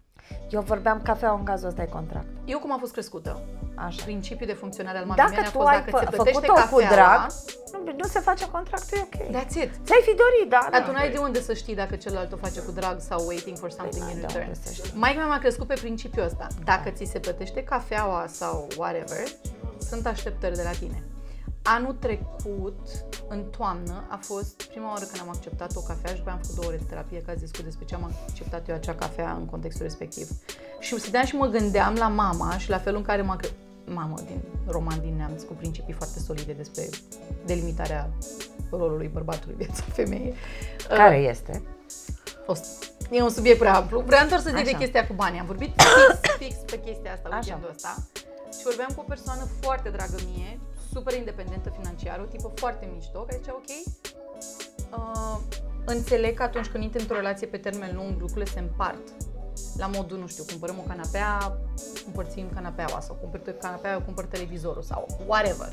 Eu vorbeam cafea în cazul ăsta e contract. Eu cum am fost crescută? Așa. Principiul de funcționare al mamei mele Dacă a tu fost ai dacă fă- se plătește făcut-o cu cafeaua, drag, nu, nu se face contractul, e ok. that's it. Ți-ai fi dorit, da? Dar da. tu n-ai de unde să știi dacă celălalt o face cu drag sau waiting for something n-ai in de return. unde să știi. Maica mea m-a crescut pe principiul ăsta. Dacă ți se plătește cafeaua sau whatever, sunt așteptări de la tine. Anul trecut, în toamnă, a fost prima oară când am acceptat o cafea și după aia am făcut două ore de terapie ca să discut despre ce am acceptat eu acea cafea în contextul respectiv. Și stăteam și mă gândeam la mama și la felul în care m-a cre- mamă din roman din neamț cu principii foarte solide despre delimitarea rolului bărbatului în viața femeii. Care este? O să- E un subiect prea amplu. Vreau doar să zic de Așa. chestia cu banii. Am vorbit fix, fix pe chestia asta Așa. weekendul ăsta și vorbeam cu o persoană foarte dragă mie, super independentă financiar, o tipă foarte mișto, care zicea, ok, uh, înțeleg că atunci când intri într-o relație pe termen lung, lucrurile se împart. La modul, nu știu, cumpărăm o canapea, împărțim canapeaua sau cumpăr canapea, eu cumpăr televizorul sau whatever.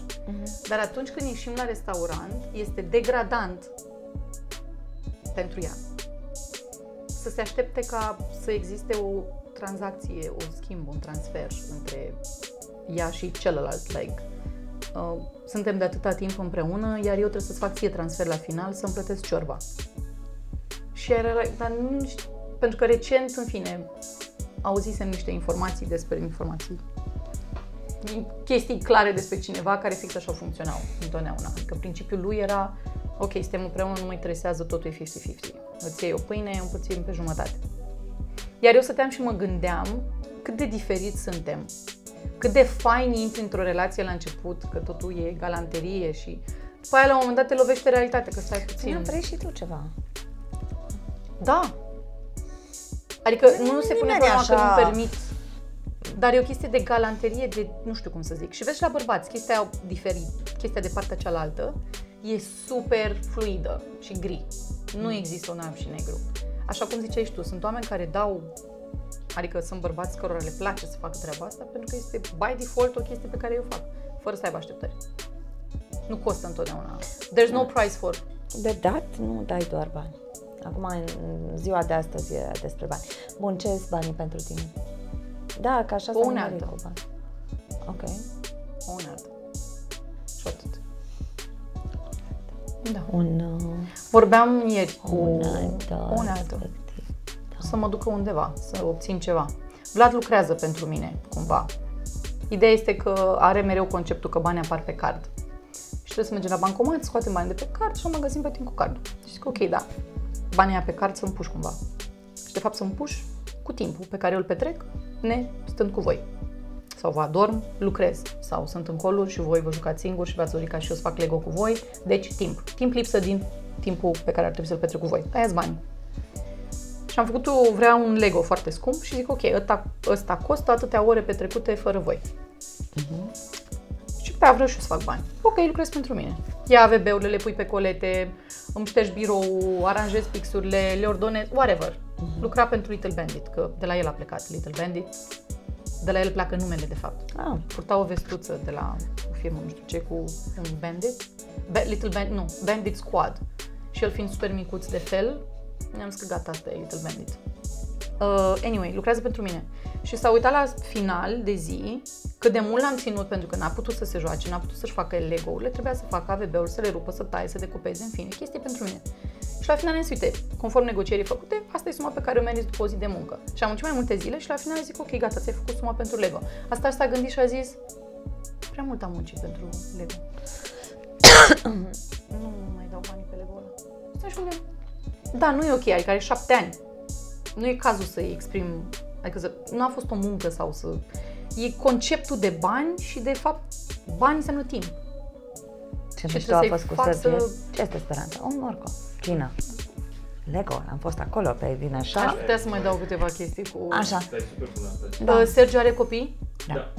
Dar atunci când ieșim la restaurant, este degradant pentru ea să se aștepte ca să existe o tranzacție, o schimb, un transfer între ea și celălalt. Like, uh, suntem de atâta timp împreună, iar eu trebuie să-ți fac ție transfer la final să-mi plătesc ciorba. Și era, like, dar nu știu, pentru că recent, în fine, auzisem niște informații despre informații chestii clare despre cineva care fix așa funcționau întotdeauna. Adică principiul lui era, ok, suntem împreună, nu mă interesează, totul e 50-50. Îți iei o pâine, împărțim pe jumătate. Iar eu stăteam și mă gândeam cât de diferit suntem. Cât de fain intri într-o relație la început, că totul e galanterie și după aia la un moment dat te lovește realitatea, că stai puțin. Nu vrei și tu ceva. Da. Adică nu, nu se pune Nimeni problema că așa- nu permit. Dar e o chestie de galanterie, de nu știu cum să zic. Și vezi și la bărbați, chestia diferit, chestia de partea cealaltă, e super fluidă și gri. Nu există un alb și negru. Așa cum ziceai și tu, sunt oameni care dau Adică sunt bărbați cărora le place să facă treaba asta pentru că este by default o chestie pe care eu o fac, fără să aibă așteptări. Nu costă întotdeauna. There's no price for. De dat nu dai doar bani. Acum, în ziua de astăzi e despre bani. Bun, ce sunt banii pentru tine? Da, că așa O s-a unealtă. nimerit cu bani. Ok. O unealtă. Și atât. Da. Un, uh, Vorbeam ieri cu unealtă. o unealtă. respectiv. Să mă ducă undeva, să obțin ceva. Vlad lucrează pentru mine, cumva. Ideea este că are mereu conceptul că banii apar pe card. Și trebuie să mergem la bancomat, scoatem bani de pe card și o magazin plătim cu cardul. Și zic, ok, da, banii aia pe card să-mi puși cumva. Și de fapt să-mi puși cu timpul pe care eu îl petrec, ne stând cu voi. Sau vă adorm, lucrez. Sau sunt în coluri și voi vă jucați singuri și v-ați dorit ca și eu să fac Lego cu voi. Deci timp. Timp lipsă din timpul pe care ar trebui să-l petrec cu voi. Aia bani. Și am făcut o, vrea un Lego foarte scump și zic, ok, ăsta, ăsta costă atâtea ore petrecute fără voi. Și pe aia vreau și eu să fac bani. Ok, lucrez pentru mine. Ia AVB-urile, le pui pe colete, îmi ștergi birou, aranjez pixurile, le ordonez, whatever. Lucra pentru Little Bandit, că de la el a plecat Little Bandit. De la el pleacă numele, de fapt. Ah, Purta o vestuță de la o firmă, nu știu ce, cu un bandit. Ba- Little Bandit, nu, Bandit Squad. Și el fiind super micuț de fel, ne-am zis că gata, asta e Little Bandit. Uh, anyway, lucrează pentru mine. Și s-a uitat la final de zi cât de mult l-am ținut pentru că n-a putut să se joace, n-a putut să-și facă el Lego-urile, trebuia să facă AVB-uri, să le rupă, să taie, să decupeze, în fine, chestii pentru mine. Și la final ne uite, conform negocierii făcute, asta e suma pe care o meriți după o zi de muncă. Și am muncit mai multe zile și la final zic, ok, gata, ți-ai făcut suma pentru Lego. Asta s-a gândit și a zis, prea mult am muncit pentru Lego. nu mai dau banii pe Lego ăla. Stai și unde? Da, nu e ok, adică are șapte ani. Nu e cazul să-i exprim, adică să, nu a fost o muncă sau să... E conceptul de bani și de fapt bani înseamnă timp. Ce Și mișto a trebuie fost cu să-i fac Sergiu. să- Ce este speranța? Un morco. China. Lego, am fost acolo pe din Aș așa. putea să mai dau câteva chestii cu... Așa. Stai super bun asta. Da. Da. Sergiu are copii? Da. Da.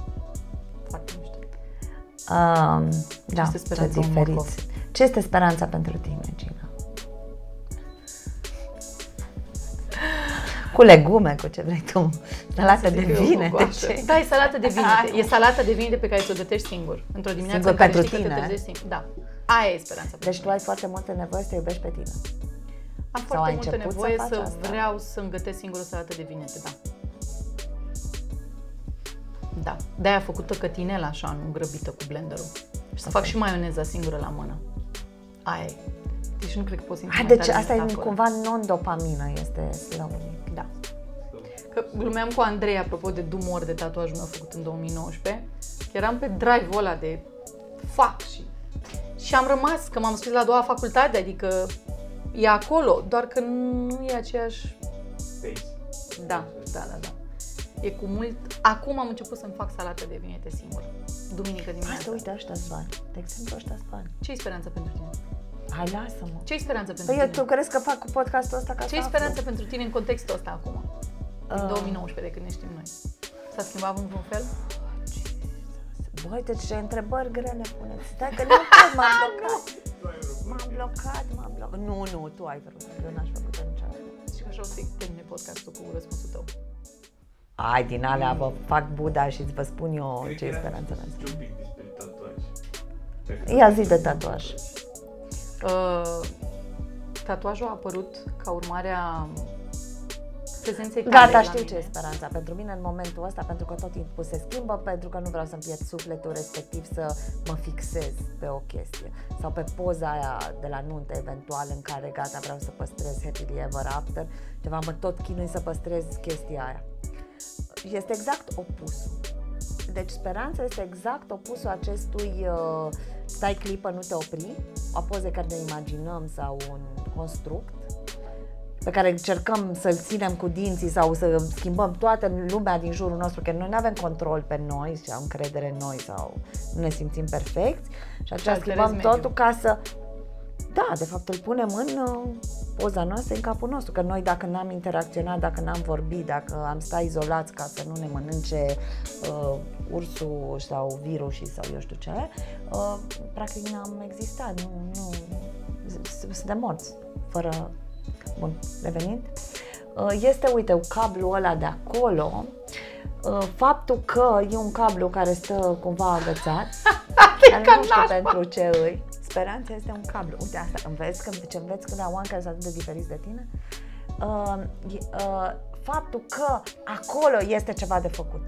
Foarte mișto. Um, da, este ce speranța un morcov? diferiți. Ce este speranța pentru tine, Gina? Cu legume, cu ce vrei tu. Salată de Zic eu, vine, cu de așa. ce? Da, e salată de vinete. Hai. E salată de vinete pe care ți-o gătești singur. Într-o dimineață Singur în care pentru știi că te tine? trezești singur. Da. Aia e speranța. Deci pentru tu ai foarte multă nevoie să te iubești pe tine. Am Sau foarte ai multă început să nevoie faci să, asta? vreau să-mi gătesc singur o salată de vinete, da. Da. De-aia făcută cătinela așa, nu grăbită cu blenderul. Și să fac și maioneza singură la mână. Aia e. Deci nu cred că pot simți Ah, mai deci tare asta e metaforă. cumva non-dopamină, este slowly. Da. Că glumeam cu Andrei apropo de dumor de tatuajul meu făcut în 2019. Că eram pe drive-ul ăla de fac și, și am rămas, că m-am scris la a doua facultate, adică e acolo, doar că nu e aceeași... Space. Da, da, da, da. E cu mult... Acum am început să-mi fac salată de vinete singură. Duminică dimineața. Asta, uite, ăștia bani. De exemplu, ăștia bani. Ce-i speranța pentru tine? Hai, lasă-mă. Ce-i speranța pentru Păi eu, tine? tu crezi că fac cu podcastul ăsta ca să Ce-i aflu? speranța pentru tine în contextul ăsta acum? Din Ah. 2019, de când ne știm noi. S-a schimbat în vreun fel? Băi, deci ce întrebări grele puneți. Stai că nu pot, m-am blocat. M-am blocat, m-am blocat. Nu, nu, tu ai vrut. Eu n-aș făcut niciodată. Și că așa o să termine podcastul cu răspunsul tău. Ai, din alea vă fac Buddha și îți vă spun eu Cred ce că e era speranța mea. și un pic despre tatuaj. Dacă- Ia zi de tatuaj. Uh, tatuajul a apărut ca urmare a prezenței tale Gata, la știu mine. ce e speranța pentru mine în momentul ăsta, pentru că tot timpul se schimbă, pentru că nu vreau să-mi pierd sufletul respectiv să mă fixez pe o chestie. Sau pe poza aia de la nuntă eventual în care gata vreau să păstrez happily ever after, ceva mă tot chinui să păstrez chestia aia. Este exact opusul. Deci speranța este exact opusul acestui uh, stai clipă, nu te opri, o poză care ne imaginăm sau un construct pe care încercăm să-l ținem cu dinții sau să schimbăm toată lumea din jurul nostru, că noi nu avem control pe noi și am încredere în noi sau nu ne simțim perfecți și atunci alterezi schimbăm mediul. totul ca să da, de fapt îl punem în uh, poza noastră, în capul nostru, că noi dacă n-am interacționat, dacă n-am vorbit, dacă am stat izolați ca să nu ne mănânce uh, ursul sau virusii sau eu știu ce, uh, practic n-am existat, nu, nu, s- suntem morți, fără, bun, revenind, uh, este, uite, un cablu ăla de acolo, uh, faptul că e un cablu care stă cumva agățat, care nu știu pentru ce îi. Speranța este un cablu. Uite asta, înveți când, ce înveți când la oameni care sunt atât de diferiți de tine? Uh, e- uh, faptul că acolo este ceva de făcut.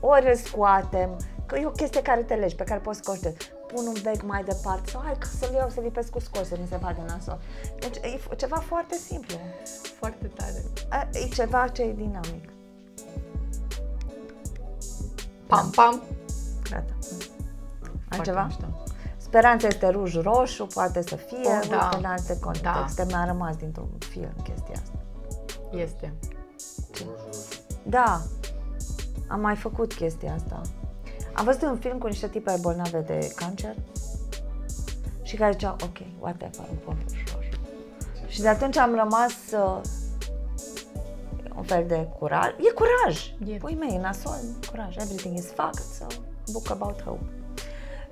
Ori îl scoatem, că e o chestie care te legi, pe care poți scoate. Pun un bec mai departe sau hai că să-l iau, să lipesc cu scos, să nu se vadă nasul. Deci e f- ceva foarte simplu. Foarte tare. A- E ceva ce e dinamic. Pam, pam. Gata. Foarte Altceva? mișto. Speranța este ruj-roșu, poate să fie, Oh, uite, da. în alte contexte. Mi-a rămas dintr-un film chestia asta. Este. Cu roșu, roșu. Da, am mai făcut chestia asta. Am văzut un film cu niște tipe bolnave de cancer și care ziceau, ok, whatever, îmi pun ruj-roșu. Și de atunci am rămas uh, un fel de curaj. E curaj! E. Păi mei, e nasol, curaj. Everything is fucked, so book about hope.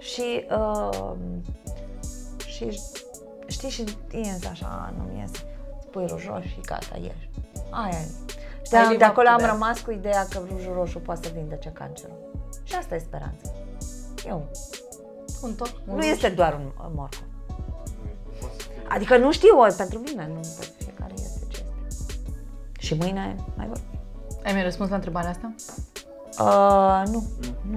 Și, uh, și știi, și ies așa, nu-mi iese. Spui rujos și gata, ieși. Aia e. Și de, Ai de live up acolo to am that. rămas cu ideea că rujul roșu poate să vindece cancerul. Și asta e speranța. Eu. Un tot. Un Nu este doar un un morcov. Nu e, poate să fie. Adică nu știu, ori pentru mine, nu pentru fiecare este ce este. Și mâine mai vorbim. Ai mai răspuns la întrebarea asta? Uh, nu, nu,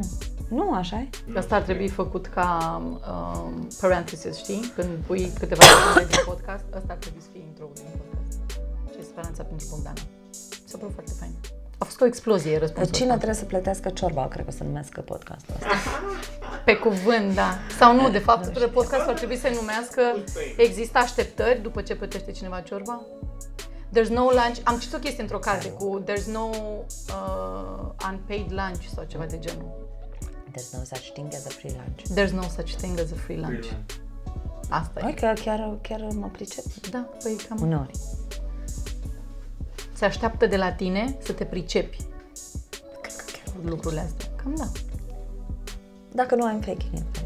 Nu, așa e? Asta ar trebui făcut ca um, parenthesis, știi? Când pui câteva secunde din podcast, asta ar trebui să fie intro din podcast. Ce e speranța pentru Bogdana. S-a părut foarte fain. A fost o explozie răspunsul Cine ăsta. trebuie să plătească ciorba, cred că o să numească podcastul ăsta. Pe cuvânt, da. Sau nu, de fapt, podcastul ar trebui să se numească Există așteptări după ce plătește cineva ciorba? There's no lunch. Am citit o chestie într-o carte cu There's no uh, unpaid lunch sau ceva de genul. There's no such thing as a free lunch. There's no such thing as a free lunch. Asta e. Hai că chiar, chiar mă pricep Da, păi cam uneori. se așteaptă de la tine să te pricepi Cred că chiar. lucrurile astea. Cam da. Dacă nu, I'm faking it.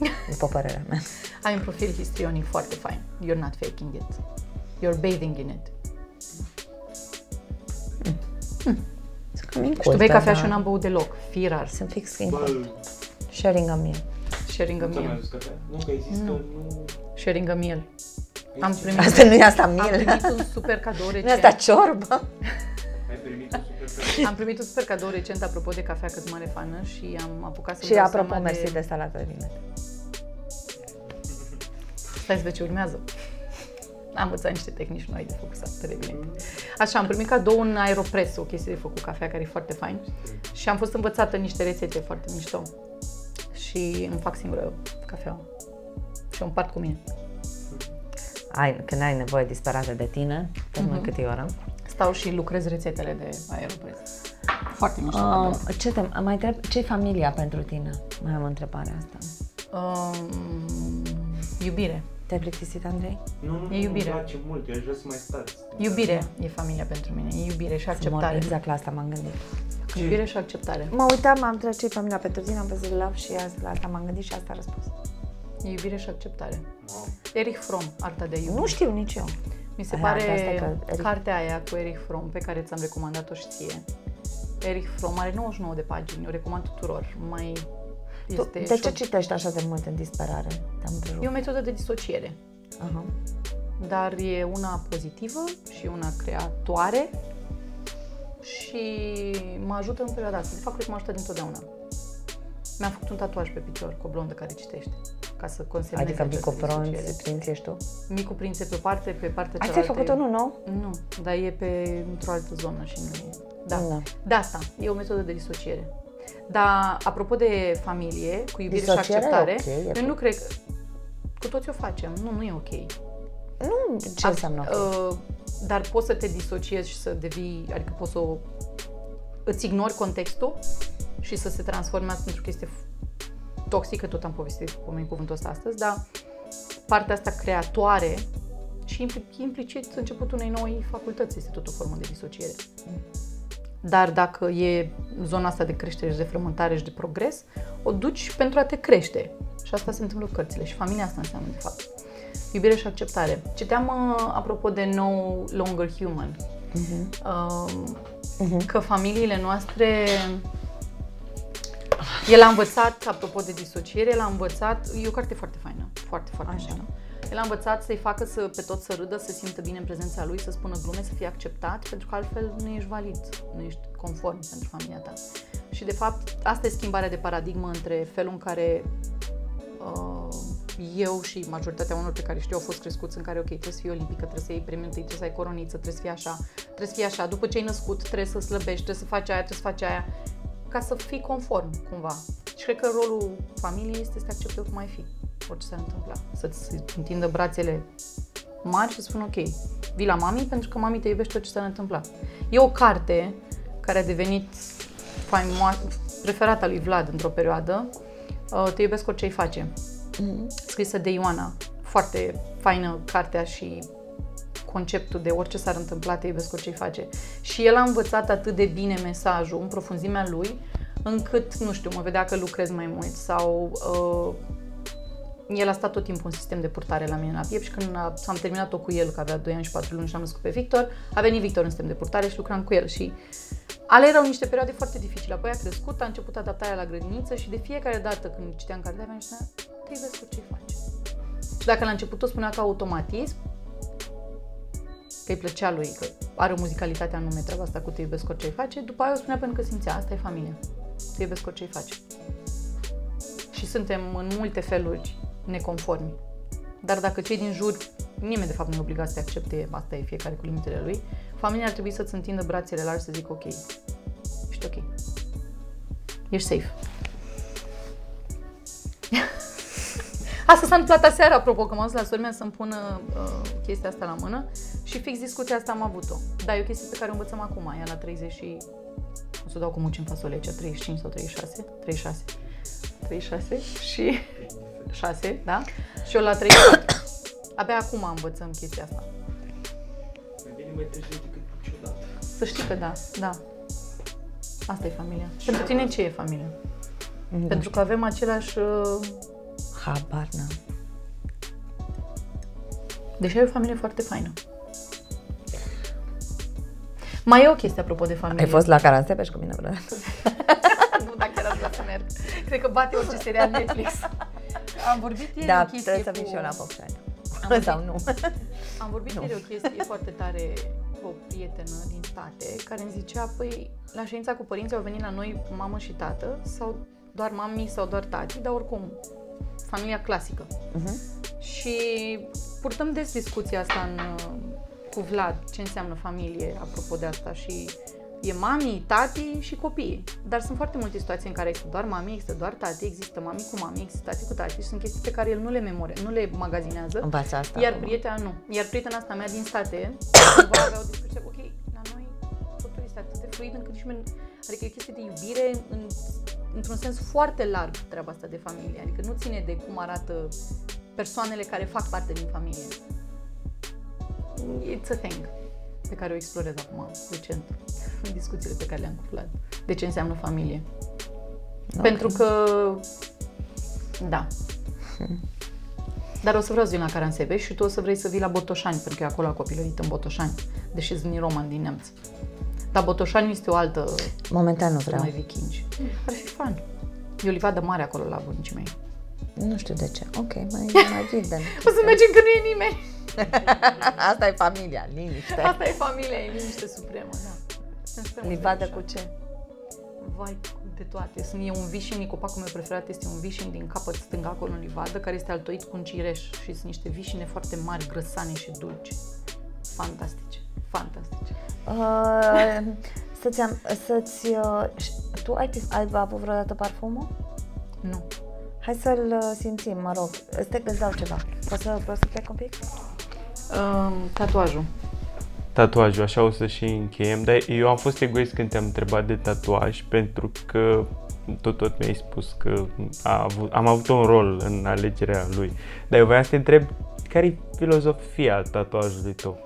După părerea mea. Ai un profil histrionic foarte fain. You're not faking it. You're bathing in it. Sunt cam incultă, Și tu bei cafea da. și eu n-am băut deloc. Firar. Sunt fix Bă, incultă. Sharing a meal. Sharing a nu ți-am mai meal. adus cafea? Nu, că există, nu... Sharing a meal. Aici Am ce- primit, Asta nu e asta am meal. primit un super cadou Nu e recent. asta ciorbă. Ai primit un super Am primit un super cadou recent apropo de cafea, că sunt mare fană și am apucat să Și apropo, mersi de salată de Stai să vezi ce urmează. Am învățat niște tehnici noi de făcut salată de vinete. Așa, am primit cadou un Aeropress, o chestie de făcut cafea care e foarte fain. Și am fost învățată niște rețete foarte mișto. Și îmi fac singură cafea. Și o împart cu mine. Ai, când ai nevoie disperată de tine, pe Mhm. uh-huh. câte oră. Stau și lucrez rețetele de Aeropress. Foarte mișto. Uh, cadou. ce te, mai întreb, ce familia pentru tine? Mai am întrebarea asta. Um, iubire. Te-ai plictisit, Andrei? Nu, nu, E iubire. Îmi place mult, eu aș vrea să mai stați. Iubire e familia pentru mine. E iubire și acceptare. Exact la asta m-am gândit. Iubire și acceptare. Mă uitam, am întrebat ce familia pentru tine, am văzut love și asta, la asta m-am gândit și asta a răspuns. E iubire și acceptare. Wow. Erich Fromm, Arta de a iubi. Nu știu nici eu. Mi se Aia, pare de asta că Erich- cartea aia cu Erich Fromm pe care ți-am recomandat-o și ție. Erich Fromm are 99 de pagini, o recomand tuturor. Mai Tu, este de ce și citești așa de mult în disperare? Te-am o, întrerupt. e o metodă de disociere, Aha. dar e una pozitivă și una creatoare și mă ajută în perioada asta. De fapt, cred că mă ajută dintotdeauna. Mi-am făcut un tatuaj pe picior cu o blondă care citește, ca să consemneze Adică această micopronți, disociere. prinț ești tu? Micu prințe pe parte, pe partea Ai cealaltă. ți-ai făcut e- unul nou? Nu, dar e pe într-o altă zonă și nu e. Da. Da. De asta, e o metodă de disociere. Dar apropo de familie, cu iubire Disociere și acceptare, e ok, e eu nu cred că cu toți o facem. Nu, nu e ok. Nu, ce înseamnă ok? Uh, dar poți să te disociezi și să devii, adică poți să o, îți ignori contextul și să se transforme asta într-o chestie f- toxică, tot am povestit cu cuvântul ăsta astăzi, dar partea asta creatoare și impli- implicit începutul unei noi facultăți este tot o formă de disociere. Dar dacă e zona asta de creștere și de frământare și de progres, o duci pentru a te crește. Și asta se întâmplă cu cărțile și familia asta înseamnă, de fapt. Iubire și acceptare. Citeam, uh, apropo de No Longer Human, uh, că familiile noastre... El a învățat, apropo de disociere, el a învățat, e o carte foarte faină, foarte, foarte Așa. faină. El a învățat să-i facă să, pe tot să râdă, să se simtă bine în prezența lui, să spună glume, să fie acceptat, pentru că altfel nu ești valid, nu ești conform pentru familia ta. Și de fapt, asta e schimbarea de paradigmă între felul în care uh, eu și majoritatea unor pe care știu au fost crescuți în care, ok, trebuie să fii olimpică, trebuie să iei premiul întâi, trebuie să ai coroniță, trebuie să fii așa, trebuie să fii așa, după ce ai născut trebuie să slăbești, trebuie să faci aia, trebuie să faci aia, ca să fii conform, cumva. Și cred că rolul familiei este să te accepte cum ai fi, orice s-ar întâmpla. Să-ți întindă brațele mari și să spună, ok, vii la mami pentru că mami te iubește orice s-ar întâmpla. E o carte care a devenit faimo- preferata lui Vlad într-o perioadă, uh, Te iubesc orice îi face, scrisă de Ioana. Foarte faină cartea și conceptul de orice s-ar întâmpla, te iubesc orice îi face. Și el a învățat atât de bine mesajul în profunzimea lui, încât, nu știu, mă vedea că lucrez mai mult sau uh, el a stat tot timpul în sistem de purtare la mine la piept și când a, am terminat-o cu el, că avea 2 ani și 4 luni și am născut pe Victor, a venit Victor în sistem de purtare și lucram cu el și ale erau niște perioade foarte dificile. Apoi a crescut, a început adaptarea la grădiniță și de fiecare dată când citeam cartea mea, spunea, te iubesc orice faci. Și dacă la început o spunea ca automatism, că îi plăcea lui, că are o muzicalitate anume treaba asta cu te iubesc orice îi face, după aia o spunea pentru că simțea, asta e familia. Te iubesc orice îi face. și suntem în multe feluri neconformi. Dar dacă cei din jur, nimeni de fapt nu e obligat să te accepte, asta e fiecare cu limitele lui, familia ar trebui să-ți întindă brațele largi și să zică ok, ești ok. Ești safe. Asta s-a întâmplat aseară, apropo, că m-am dus la sora mea să-mi pună uh, chestia asta la mână și fix discuția asta am avut-o. Dar e o chestie pe care o învățăm acum, ea la 30 și... O să o dau cu muci în fasolecea, 35 sau 36? 36. 36 și 6, da? Și eu la 34. Abia acum învățăm chestia asta. Mai bine mai târziu decât niciodată. Să știi că da, da. Asta e familia. Pentru tine ce e familia? Nu Pentru că avem același... uh, Habar n-am. Deși ai o familie foarte faină. Mai e o chestie apropo de familie. Ai fost la Caransebeș cu mine vreodată? nu, dacă era vrea să merg. Cred că bate orice serial Netflix. Am vorbit ieri Da, o chestie trebuie să vin cu... și eu la Focșani. Am Sau nu? Am vorbit ieri o chestie foarte tare cu o prietenă din state care îmi zicea, păi, la ședința cu părinții au venit la noi mamă și tată sau doar mami sau doar tati, dar oricum, familia clasică. Mhm. Și purtăm des discuția asta în, uh, cu Vlad, ce înseamnă familie, apropo de asta și e mami, tati și copii. Dar sunt foarte multe situații în care există doar mami, există doar tati, există mami cu mami, există tati cu tati și sunt chestii pe care el nu le memore, nu le magazinează. Învață asta. Iar acum. prietena nu. Iar prietena asta mea din state cumva avea o discuție, ok, la noi totul este atât de fluid încât nici meni, adică e o chestie de iubire în, într-un sens foarte larg treaba asta de familie. Adică nu ține de cum arată persoanele care fac parte din familie. It's a thing pe care o explorez acum, recent, în discuțiile pe care le-am cu Vlad. De ce înseamnă familie. Ok. Pentru că, da. Dar o să vreau să vin la Caransebeș și tu o să vrei să vii la Botoșani, pentru că e acolo a copilărit în Botoșani, deși sunt din roman din Neamț. Dar Botoșani este o altă, Momentan nu sunt vreau. mai vikingi. Ar fi fan. E o livadă mare acolo la bunicii mei. Nu știu de ce. Ok, mai, mai Biden. O să mergem că nu e nimeni. Asta e familia, liniște. Asta e familia, e liniște supremă, da. Sunt super Livadă așa. cu ce? Vai, de toate. Sunt, e un vișin, copacul meu preferat este un vișin din capăt stâng acolo în livadă, care este altoit cu un cireș și sunt niște vișine foarte mari, grăsane și dulci. Fantastice, fantastice. Uh, să-ți, am, să-ți uh, ș- tu ai, ai avut vreodată parfumul? Nu. Hai să-l uh, simțim, mă rog. Îți, îți dau ceva. Poți să, poți să plec un pic? Um, tatuajul. Tatuajul, așa o să și încheiem, dar eu am fost egoist când te-am întrebat de tatuaj pentru că tot, tot mi-ai spus că a avut, am avut un rol în alegerea lui. Dar eu voiam să te întreb care e filozofia tatuajului tău?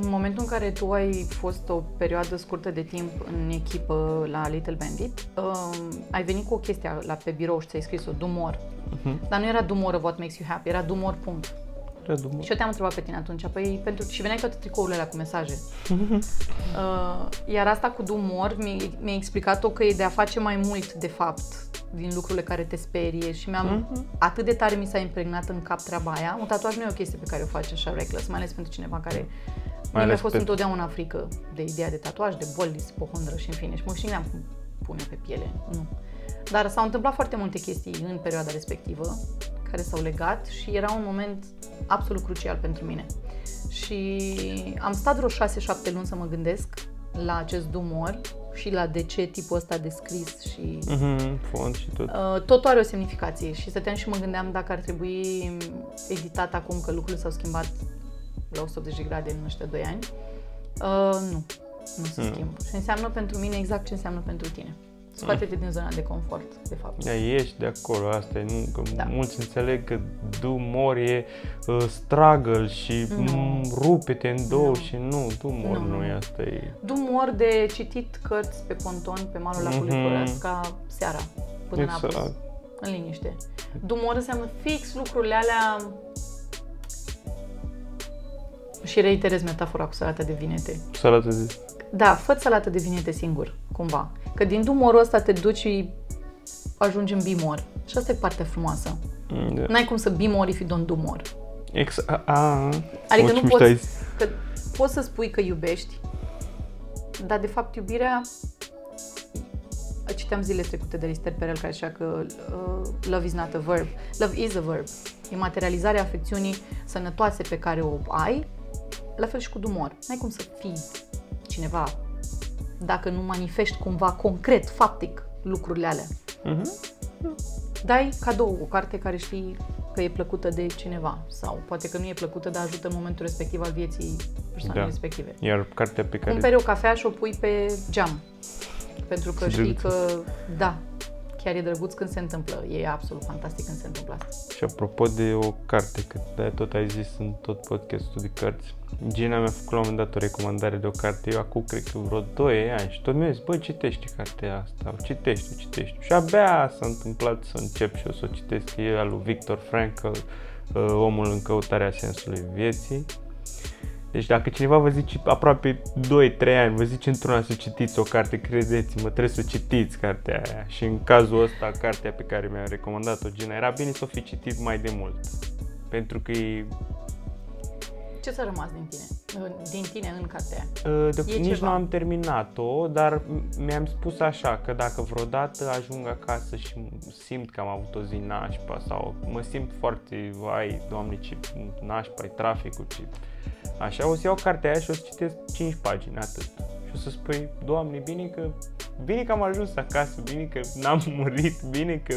În momentul în care tu ai fost o perioadă scurtă de timp în echipă la Little Bandit, um, ai venit cu o chestie la pe birou și ți-ai scris-o, do more. Mhm. Dar nu era do more of what makes you happy, era do more, punct. Radu, mă. Și eu te-am întrebat pe tine atunci, păi, pentru... și veneai toate tricourile alea cu mesaje. uh, iar asta cu dumor mi- mi-a explicat-o că e de a face mai mult, de fapt, din lucrurile care te sperie și mi-am, atât de tare mi s-a impregnat în cap treaba aia. Un tatuaj nu e o chestie pe care o faci așa reckless, mai ales pentru cineva care mai mi-a ales fost pe- întotdeauna frică de ideea de tatuaj, de boli, de spohondră și în fine. Și mă știam cum pune pe piele, nu. Dar s-au întâmplat foarte multe chestii în perioada respectivă care s-au legat și era un moment absolut crucial pentru mine. Și am stat vreo 6-7 luni să mă gândesc la acest dumor și la de ce tipul ăsta de scris și Mhm, fond și tot. Uh, totul are o semnificație și stăteam și mă gândeam dacă ar trebui editat acum că lucrurile s-au schimbat la 180 de grade în ăștia 2 ani. Uh, nu, nu se Hmm. schimbă. Și înseamnă pentru mine exact ce înseamnă pentru tine. Scoate-te din zona de confort, de fapt. Da, ești de acolo, asta e, nu, că Da. mulți înțeleg că do more e uh, struggle și Nu. mm, rupe-te în două Nu. și nu, do more Nu, nu, nu. e asta e. Dumor de citit cărți pe ponton pe malul lacului Mhm. Floreasca seara, până Exact. în apus, în liniște. Dumor înseamnă fix lucrurile alea și reiterez metafora cu salata de vinete. Salată de... Da, fă salată de vinete singur, cumva. Că din dumorul ăsta te duci și ajungi în bimor. Și asta e partea frumoasă. Mm, Da. N-ai cum să bimori fi don dumor. Ex- a, a, Adică mă, nu ce mișto poți, ai zis. că poți să spui că iubești, dar de fapt iubirea citeam zilele trecute de Lister Perel care zicea că uh, love is not a verb. Love is a verb. E materializarea afecțiunii sănătoase pe care o ai, la fel și cu umor. N-ai cum să fii cineva dacă nu manifesti cumva concret, faptic, lucrurile alea. Mhm. Dai cadou o carte care știi că e plăcută de cineva sau poate că nu e plăcută, dar ajută în momentul respectiv al vieții persoanei Da. respective. Iar cartea pe care... Cumperi o cafea și o pui pe geam. Pentru că Ce știi drăguț. că, da, chiar e drăguț când se întâmplă. E absolut fantastic când se întâmplă asta. Și apropo de o carte, că de tot ai zis în tot podcastul de cărți, Gina mi-a făcut la un moment dat o recomandare de o carte, eu acum cred că vreo 2 ani și tot mi-a zis, bă, citește cartea asta, o citește, o citește. Și abia s-a întâmplat să încep și eu să o citesc, e al lui Victor Frankl, uh, Omul în căutarea sensului vieții. Deci dacă cineva vă zice aproape 2-3 ani, vă zice într-una să citiți o carte, credeți-mă, trebuie să o citiți cartea aia. Și în cazul ăsta, cartea pe care mi-a recomandat-o Gina, era bine să o fi citit mai de mult. Pentru că e, Ce ți-a rămas din tine? Din tine în cartea aia? uh, de, E nici ceva. nu am terminat-o, dar m- mi-am spus așa, că dacă vreodată ajung acasă și simt că am avut o zi nașpa sau mă simt foarte, vai, doamne, ce nașpa, e traficul, ce... Așa, o să iau cartea aia și o să citesc 5 pagini, atât. Și o să spui, Doamne, bine că, bine că am ajuns acasă, bine că n-am murit, bine că,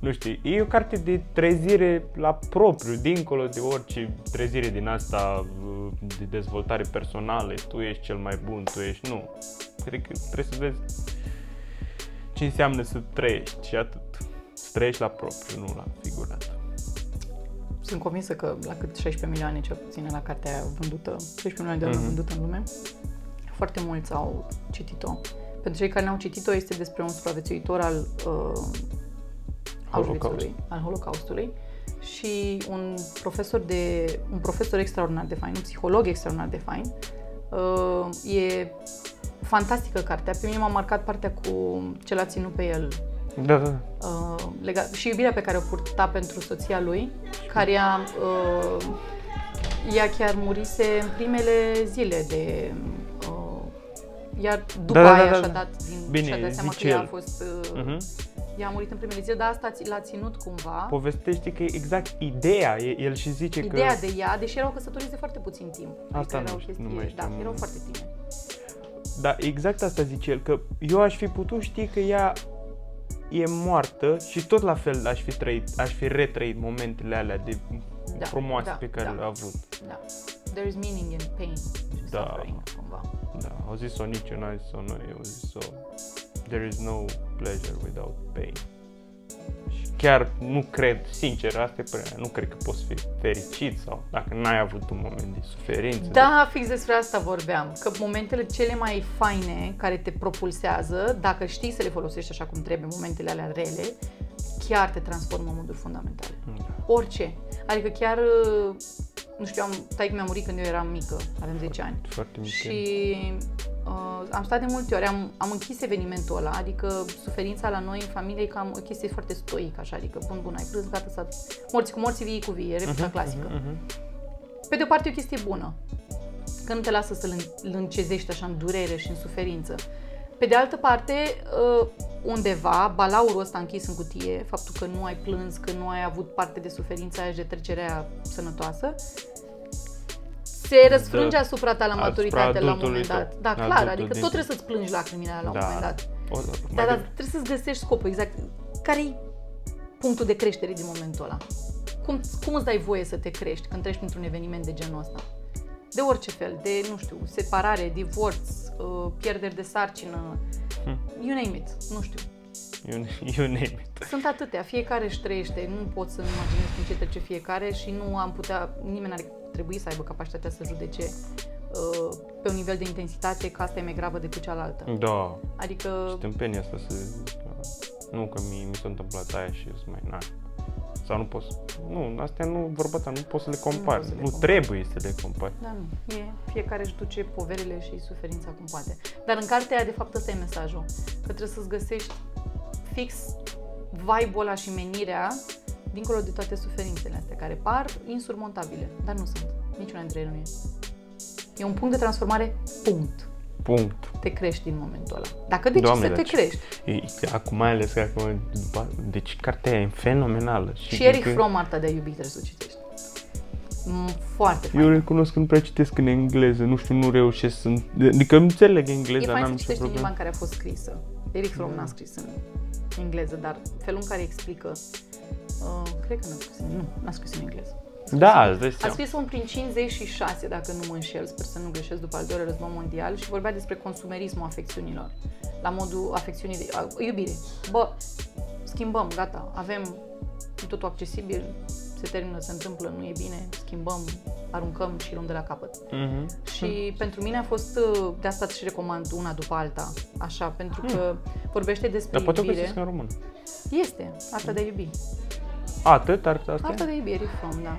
nu știu, e o carte de trezire la propriu, dincolo de orice trezire din asta uh, de dezvoltare personală, tu ești cel mai bun, tu ești, nu. Cred că trebuie să vezi ce înseamnă să trăiești și atât. Să trăiești la propriu, nu la figurat. Sunt convinsă că la cât 16 milioane cel puțin la cartea aia vândută, 16 milioane de euro Mhm. vândută în lume, foarte mulți au citit-o. Pentru cei care n-au citit-o, este despre un supraviețuitor al uh, Auschwitzului, al Holocaustului și un profesor de un profesor extraordinar de fain, un psiholog extraordinar de fain. Uh, e fantastică cartea. Pe mine m-a marcat partea cu ce l-a ținut pe el Da, da, da. uh, legat, și iubirea pe care o purta pentru soția lui, care ea, uh, ea chiar murise în primele zile de... Uh, iar după Da, da, da, aia da, și-a da. dat, din, Bine, și-a dat seama zice că ea a el. fost... Uh, Mhm. Ea a murit în primele zile, dar asta ți- l-a ținut cumva. Povestește că e exact ideea, e- el și zice Ideea că... de ea, deși erau căsătoriți de foarte puțin timp. Asta adică nu erau știu, nu chestii, mai știu. Da, erau foarte tineri. Da, exact asta zice el, că eu aș fi putut ști că ea e moartă și tot la fel aș fi trăit, aș fi retrăit momentele alea de Da, frumoase da, pe care da. le-a avut. Da. There is meaning in pain și Da. suffering, cumva. Da, au zis-o nici eu, n-au zis-o noi, au zis-o There is no pleasure without pain. Și chiar nu cred, sincer, asta e părerea, mea, nu cred că poți fi fericit sau dacă n-ai avut un moment de suferință. Da, fix despre asta vorbeam. Că momentele cele mai faine care te propulsează, dacă știi să le folosești așa cum trebuie, momentele alea rele, chiar te transformă în moduri fundamentale. Da. Orice. Adică chiar, uh, nu știu, am, taică mi-a murit când eu eram mică, avem 10 ani. Foarte mică. Și uh, am stat de multe ori, am, am închis evenimentul ăla, adică suferința la noi în familie e cam o chestie foarte stoică, așa, adică bun, bun, ai crâns, gata, să morți cu morții, vii cu vii, e replica clasică. Mhm. Pe de o parte e o chestie bună, că nu te lasă să-l în- îl încezești așa în durere și în suferință. Pe de altă parte, uh, undeva, balaurul ăsta închis în cutie, faptul că nu ai plâns, că nu ai avut parte de suferința aia și de trecerea sănătoasă, se răsfrânge Da. asupra ta la Asupra maturitate la un adultului moment dat. tău. Da, clar, Adultul adică din tot tine. trebuie să-ți plângi lacrimile alea la un Da. moment dat. O, Da, mai dar dev- trebuie să-ți găsești scopul exact. care e punctul de creștere din momentul ăla? Cum, cum îți dai voie să te crești când treci printr-un eveniment de genul ăsta? De orice fel, de, nu știu, separare, divorț, uh, pierderi de sarcină, Hm. you name it, nu știu. you, you name it. Sunt atâtea, fiecare își trăiește, nu pot să-mi imaginez prin ce trece fiecare și nu am putea, nimeni ar trebui să aibă capacitatea să judece uh, pe un nivel de intensitate că asta e mai gravă decât cealaltă. Da, Adică, și tâmpenia asta să... Nu că mi, mi s-a întâmplat aia și eu sunt mai naș. Sau nu poți... Nu, astea nu, vorba ta, nu poți să le compari. poți să le Nu, compari. trebuie să le compari. da, nu, e, fiecare își duce poverile și suferința cum poate. Dar în cartea aia, de fapt, ăsta e mesajul, că trebuie să-ți găsești fix vibe-ul ăla și menirea dincolo de toate suferințele astea, care par insurmontabile, dar nu sunt. Niciuna dintre ele nu e. E un punct de transformare, punct. Punct. Te crești din momentul ăla. Dacă decizi Doamne, să te dar ce- crești. E, acum mai ales că acum, după, deci cartea aia e fenomenală. Și, Și Eric că- Fromm, Arta de a iubi, trebuie să o citești. Mm, Foarte fain. Eu recunosc că nu prea citesc în engleză, nu știu, nu reușesc să... Adică înțeleg E engleza, fain n-am să nicio citești în limba problemă. în care a fost scrisă. Eric Fromm n-a scris în engleză, dar felul în care explică, uh, cred că n-a scris în, nu, n-a scris în engleză. Da, îți dai A seama. scris-o în prin 56, dacă nu mă înșel, sper să nu greșesc, după al doilea război mondial și vorbea despre consumerismul afecțiunilor, la modul afecțiunii de a, iubire. Bă, schimbăm, gata, avem e totul accesibil, se termină, se întâmplă, nu e bine, schimbăm, aruncăm și luăm de la capăt. Mhm. Și pentru mine a fost, uh, de asta și recomand una după alta, așa, pentru că vorbește despre Dar poate o iubire. găsesc în română. Este, arta de a iubi. Atât ar asta? Arta de a iubi, Eric Fromm, da.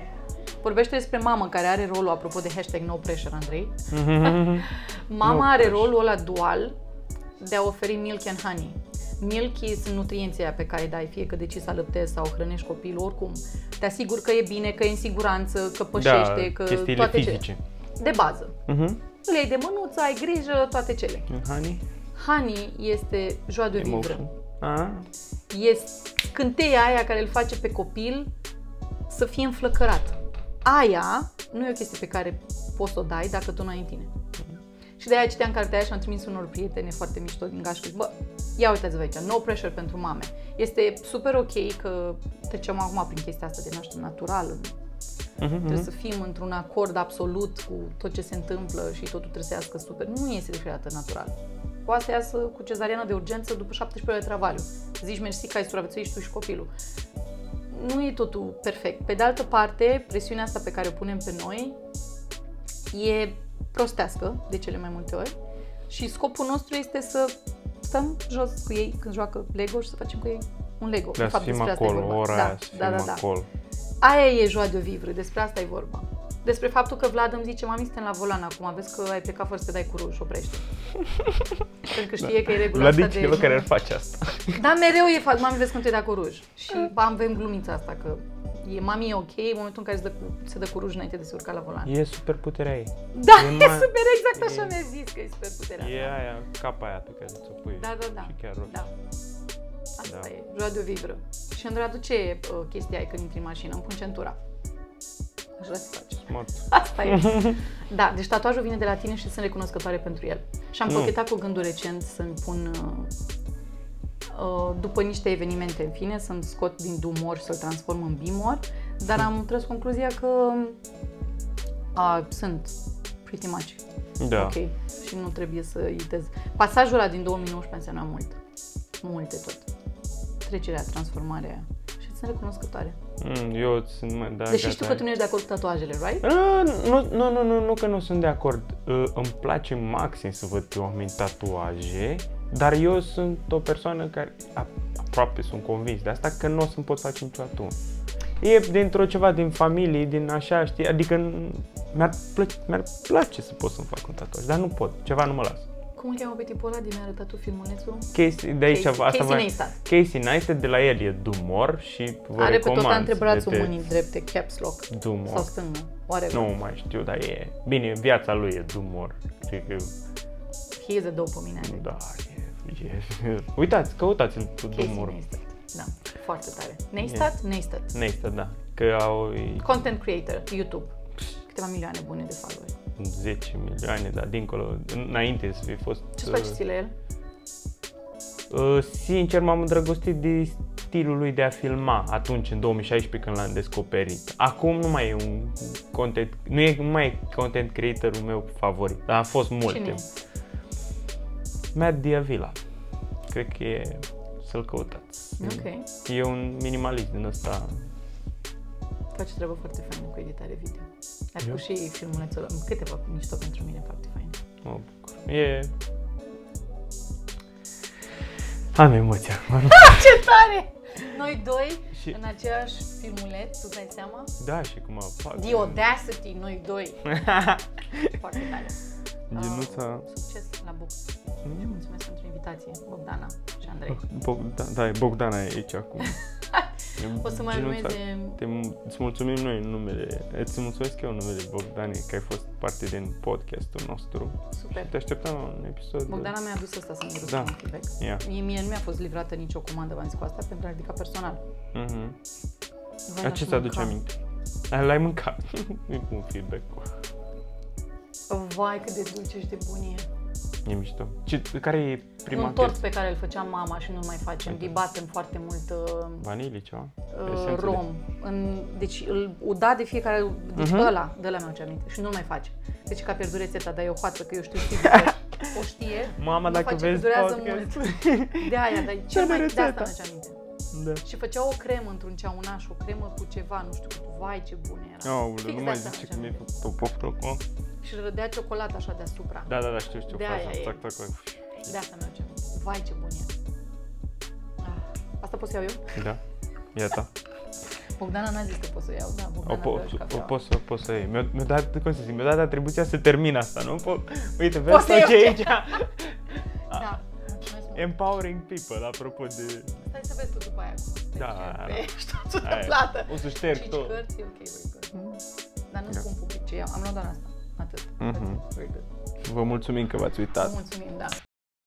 Vorbește despre mamă care are rolul, apropo de hashtag no pressure, Andrei. Mama No are pressure. rolul ăla dual de a oferi milk and honey. Milk sunt nutrienții aia pe care îi dai, fie că decizi să alăptezi sau hrănești copilul, oricum. Te asigur că e bine, că e în siguranță, că pășește, da, că chestiile toate cele. fizice. De bază. Mhm. Îl iei de mânuță, ai grijă, toate cele. Honey, Honey este joie de vivre. emotion. Ah, Este scânteia aia care îl face pe copil să fie înflăcărat. Aia nu e o chestie pe care poți să o dai dacă tu nu ai în tine. Și de aia citeam cartea aia și am trimis unor prietene foarte mișto din gașcă. Bă, ia uitați-vă aici, no pressure pentru mame. Este super ok că trecem acum prin chestia asta de naștere naturală. mhm, Trebuie mhm. să fim într-un acord absolut cu tot ce se întâmplă și totul trebuie să iasă super. Nu este creată natural. Poate să iasă cu cezariană de urgență după 17 ore de travaliu. Zici mersi că ai supraviețuit tu și copilul. Nu e totul perfect. Pe de altă parte, presiunea asta pe care o punem pe noi e prostească de cele mai multe ori și scopul nostru este să stăm jos cu ei când joacă Lego și să facem cu ei un Lego. Da, să fim despre asta e acolo, vorba. ora da, aia, să da, fim da, da. acolo. Aia e joie de vivre, despre asta e vorba. Despre faptul că Vlad îmi zice, mami, suntem la volan acum, vezi că ai plecat fără să te dai cu ruj, oprește. Pentru că știe că e regula Vlad asta e de... cineva care ar face asta. Da, mereu e fac, mami, vezi când te dai cu ruj. Și am avem glumița asta, că e, mami e ok în momentul în care se dă, cu, se dă cu ruj înainte de se urca la volan. E super puterea ei. Da, e e, mai- super exact așa e- mi-a zis că e super puterea. E aia, capa aia pe care ți-o pui. Da, da, da. Și chiar roșu. Da. Asta Da. e, joia de o vivră. Și îmi traduce uh, chestia aia când intri în mașină, îmi pun centura. Aș vrea să faci. Smart. Asta e. Da, deci tatuajul vine de la tine și sunt recunoscătoare pentru el. Și am Nu. cochetat cu gândul recent să-mi pun, uh, uh, după niște evenimente, în fine, să-mi scot din dumor și să-l transform în bimor, dar am tras concluzia că uh, sunt pretty much Da. ok și nu trebuie să itez. Pasajul ăla din 2019 înseamnă mult. Multe tot. Trecerea, transformarea aia. Și sunt recunoscătoare. Mm, eu sunt mai... Da, Deși gata. știu că tu nu ești de acord cu tatuajele, right? Ah, Nu, nu, nu, nu, nu că nu sunt de acord. Uh, Îmi place maxim să văd pe oameni tatuaje, dar eu sunt o persoană care a- aproape sunt convins de asta că nu o să-mi pot face niciodată unul. E dintr-o ceva din familie, din așa, știi, adică n- mi-ar, plăce, mi-ar place să pot să-mi fac un tatuaj, dar nu pot, ceva nu mă las. Cum îl cheamă pe tipul ăla de mi-a arătat tu filmulețul? Casey, de aici, Casey- asta Casey voiam- Neistat. Casey Neistat de la el e Dumor și vă Are pe recomand tot să antebrațul vedeți mâinii drepte, caps lock. Dumor. Sau stângă. Oare Nu mai știu, dar e... Bine, viața lui e Dumor. Cred că He is a dopamine. Da, e, e. Uitați, căutați-l cu Casey drumul. Neistat. Da, foarte tare. Neistat? Neistat. Neistă, da. Că au Content creator, YouTube. Câteva milioane bune de followeri. 10 milioane, dar dincolo, înainte să fi fost... Ce-ți place ție la el? Uh, sincer, m-am îndrăgostit de stilul lui de a filma atunci, în 2016, când l-am descoperit. Acum nu mai e un content, nu e nu mai e content creatorul meu favorit, dar a fost multe. Cine e? Matt Diavila. Cred că e să-l căutați. Ok. E un minimalist din ăsta. Face treabă foarte faină cu editare video. Ai Eu? făcut și filmulețul ăla. Câteva mișto pentru mine foarte faine. Mă bucur. E... Am emoția acum. Ce tare! Noi doi, Și- în aceeași filmuleț, tu dai seama? Da, și cum fac. The Audacity, noi doi. Foarte tare. Genuța... Uh, succes la Book. Și mulțumesc pentru invitație, Bogdana și Andrei. Bogdan, da, e Bogdana e aici acum. O să mai Ginuța. urmeze... Te, îți mulțumim noi în numele, îți mulțumesc eu în numele Bogdane că ai fost parte din podcastul nostru. Super. Te așteptăm la un episod. Bogdana mi-a adus asta să-mi Da. da. un feedback. Ia. Mie, mie nu mi-a fost livrată nicio comandă, v-am zis cu asta, pentru a ridica personal. Mhm. Vai, La n-aș ce ți aduce mânca. aminte? Ah, L-ai mâncat. E un feedback. Vai, cât de dulce și de bun e. E mișto. Ce, care e prima un tort chestie? pe care îl făcea mama și nu-l mai facem. Ok. Îi batem foarte mult uh, Vanilie ceva? uh, Esență de- rom. În, deci îl uda de fiecare, deci Mhm. uh-huh. ăla, de ăla mi-au ce aminte și nu-l mai face. Deci că a pierdut rețeta, dar e o hoață, că eu știu sigur că o știe. Mama, nu dacă face, vezi durează podcast. mult. De aia, dar cel Dă-ne mai de asta rețeta. mi-aduce aminte. Da. Și făcea o cremă într-un ceaunaș, o cremă cu ceva, nu știu, vai ce bună era. Aoleu, Fix nu de mai asta zice mi-aduce că mi-ai aminte. făcut o poftă acum. Și rădea ciocolată așa deasupra. Da, da, da, știu, știu De faza. aia e. Tac, tac, tac. De asta mi-aduce aminte. Vai ce bun e. Ah, Asta pot să iau eu? Da. Iată. Bogdana n-a zis că pot să iau, da, O, Bogdana po- bea și o cafea. pot să, pot să iei. Mi-a, mi-a dat, cum să zic, mi-a dat atribuția să termin asta, nu? Po- Uite, Poți vezi să tot ce iei e aici? Da, mulțumesc mult. Empowering people, apropo de... Stai să vezi tu după aia cum te Da, pe da. ești toată Aia e. plată. O să șterg Cinci tot. cărți, e ok, very good. Dar nu Da. spun public ce iau, am luat doar asta. Atât. Mhm. That's it, Very good. Vă mulțumim că v-ați uitat. Mulțumim, da.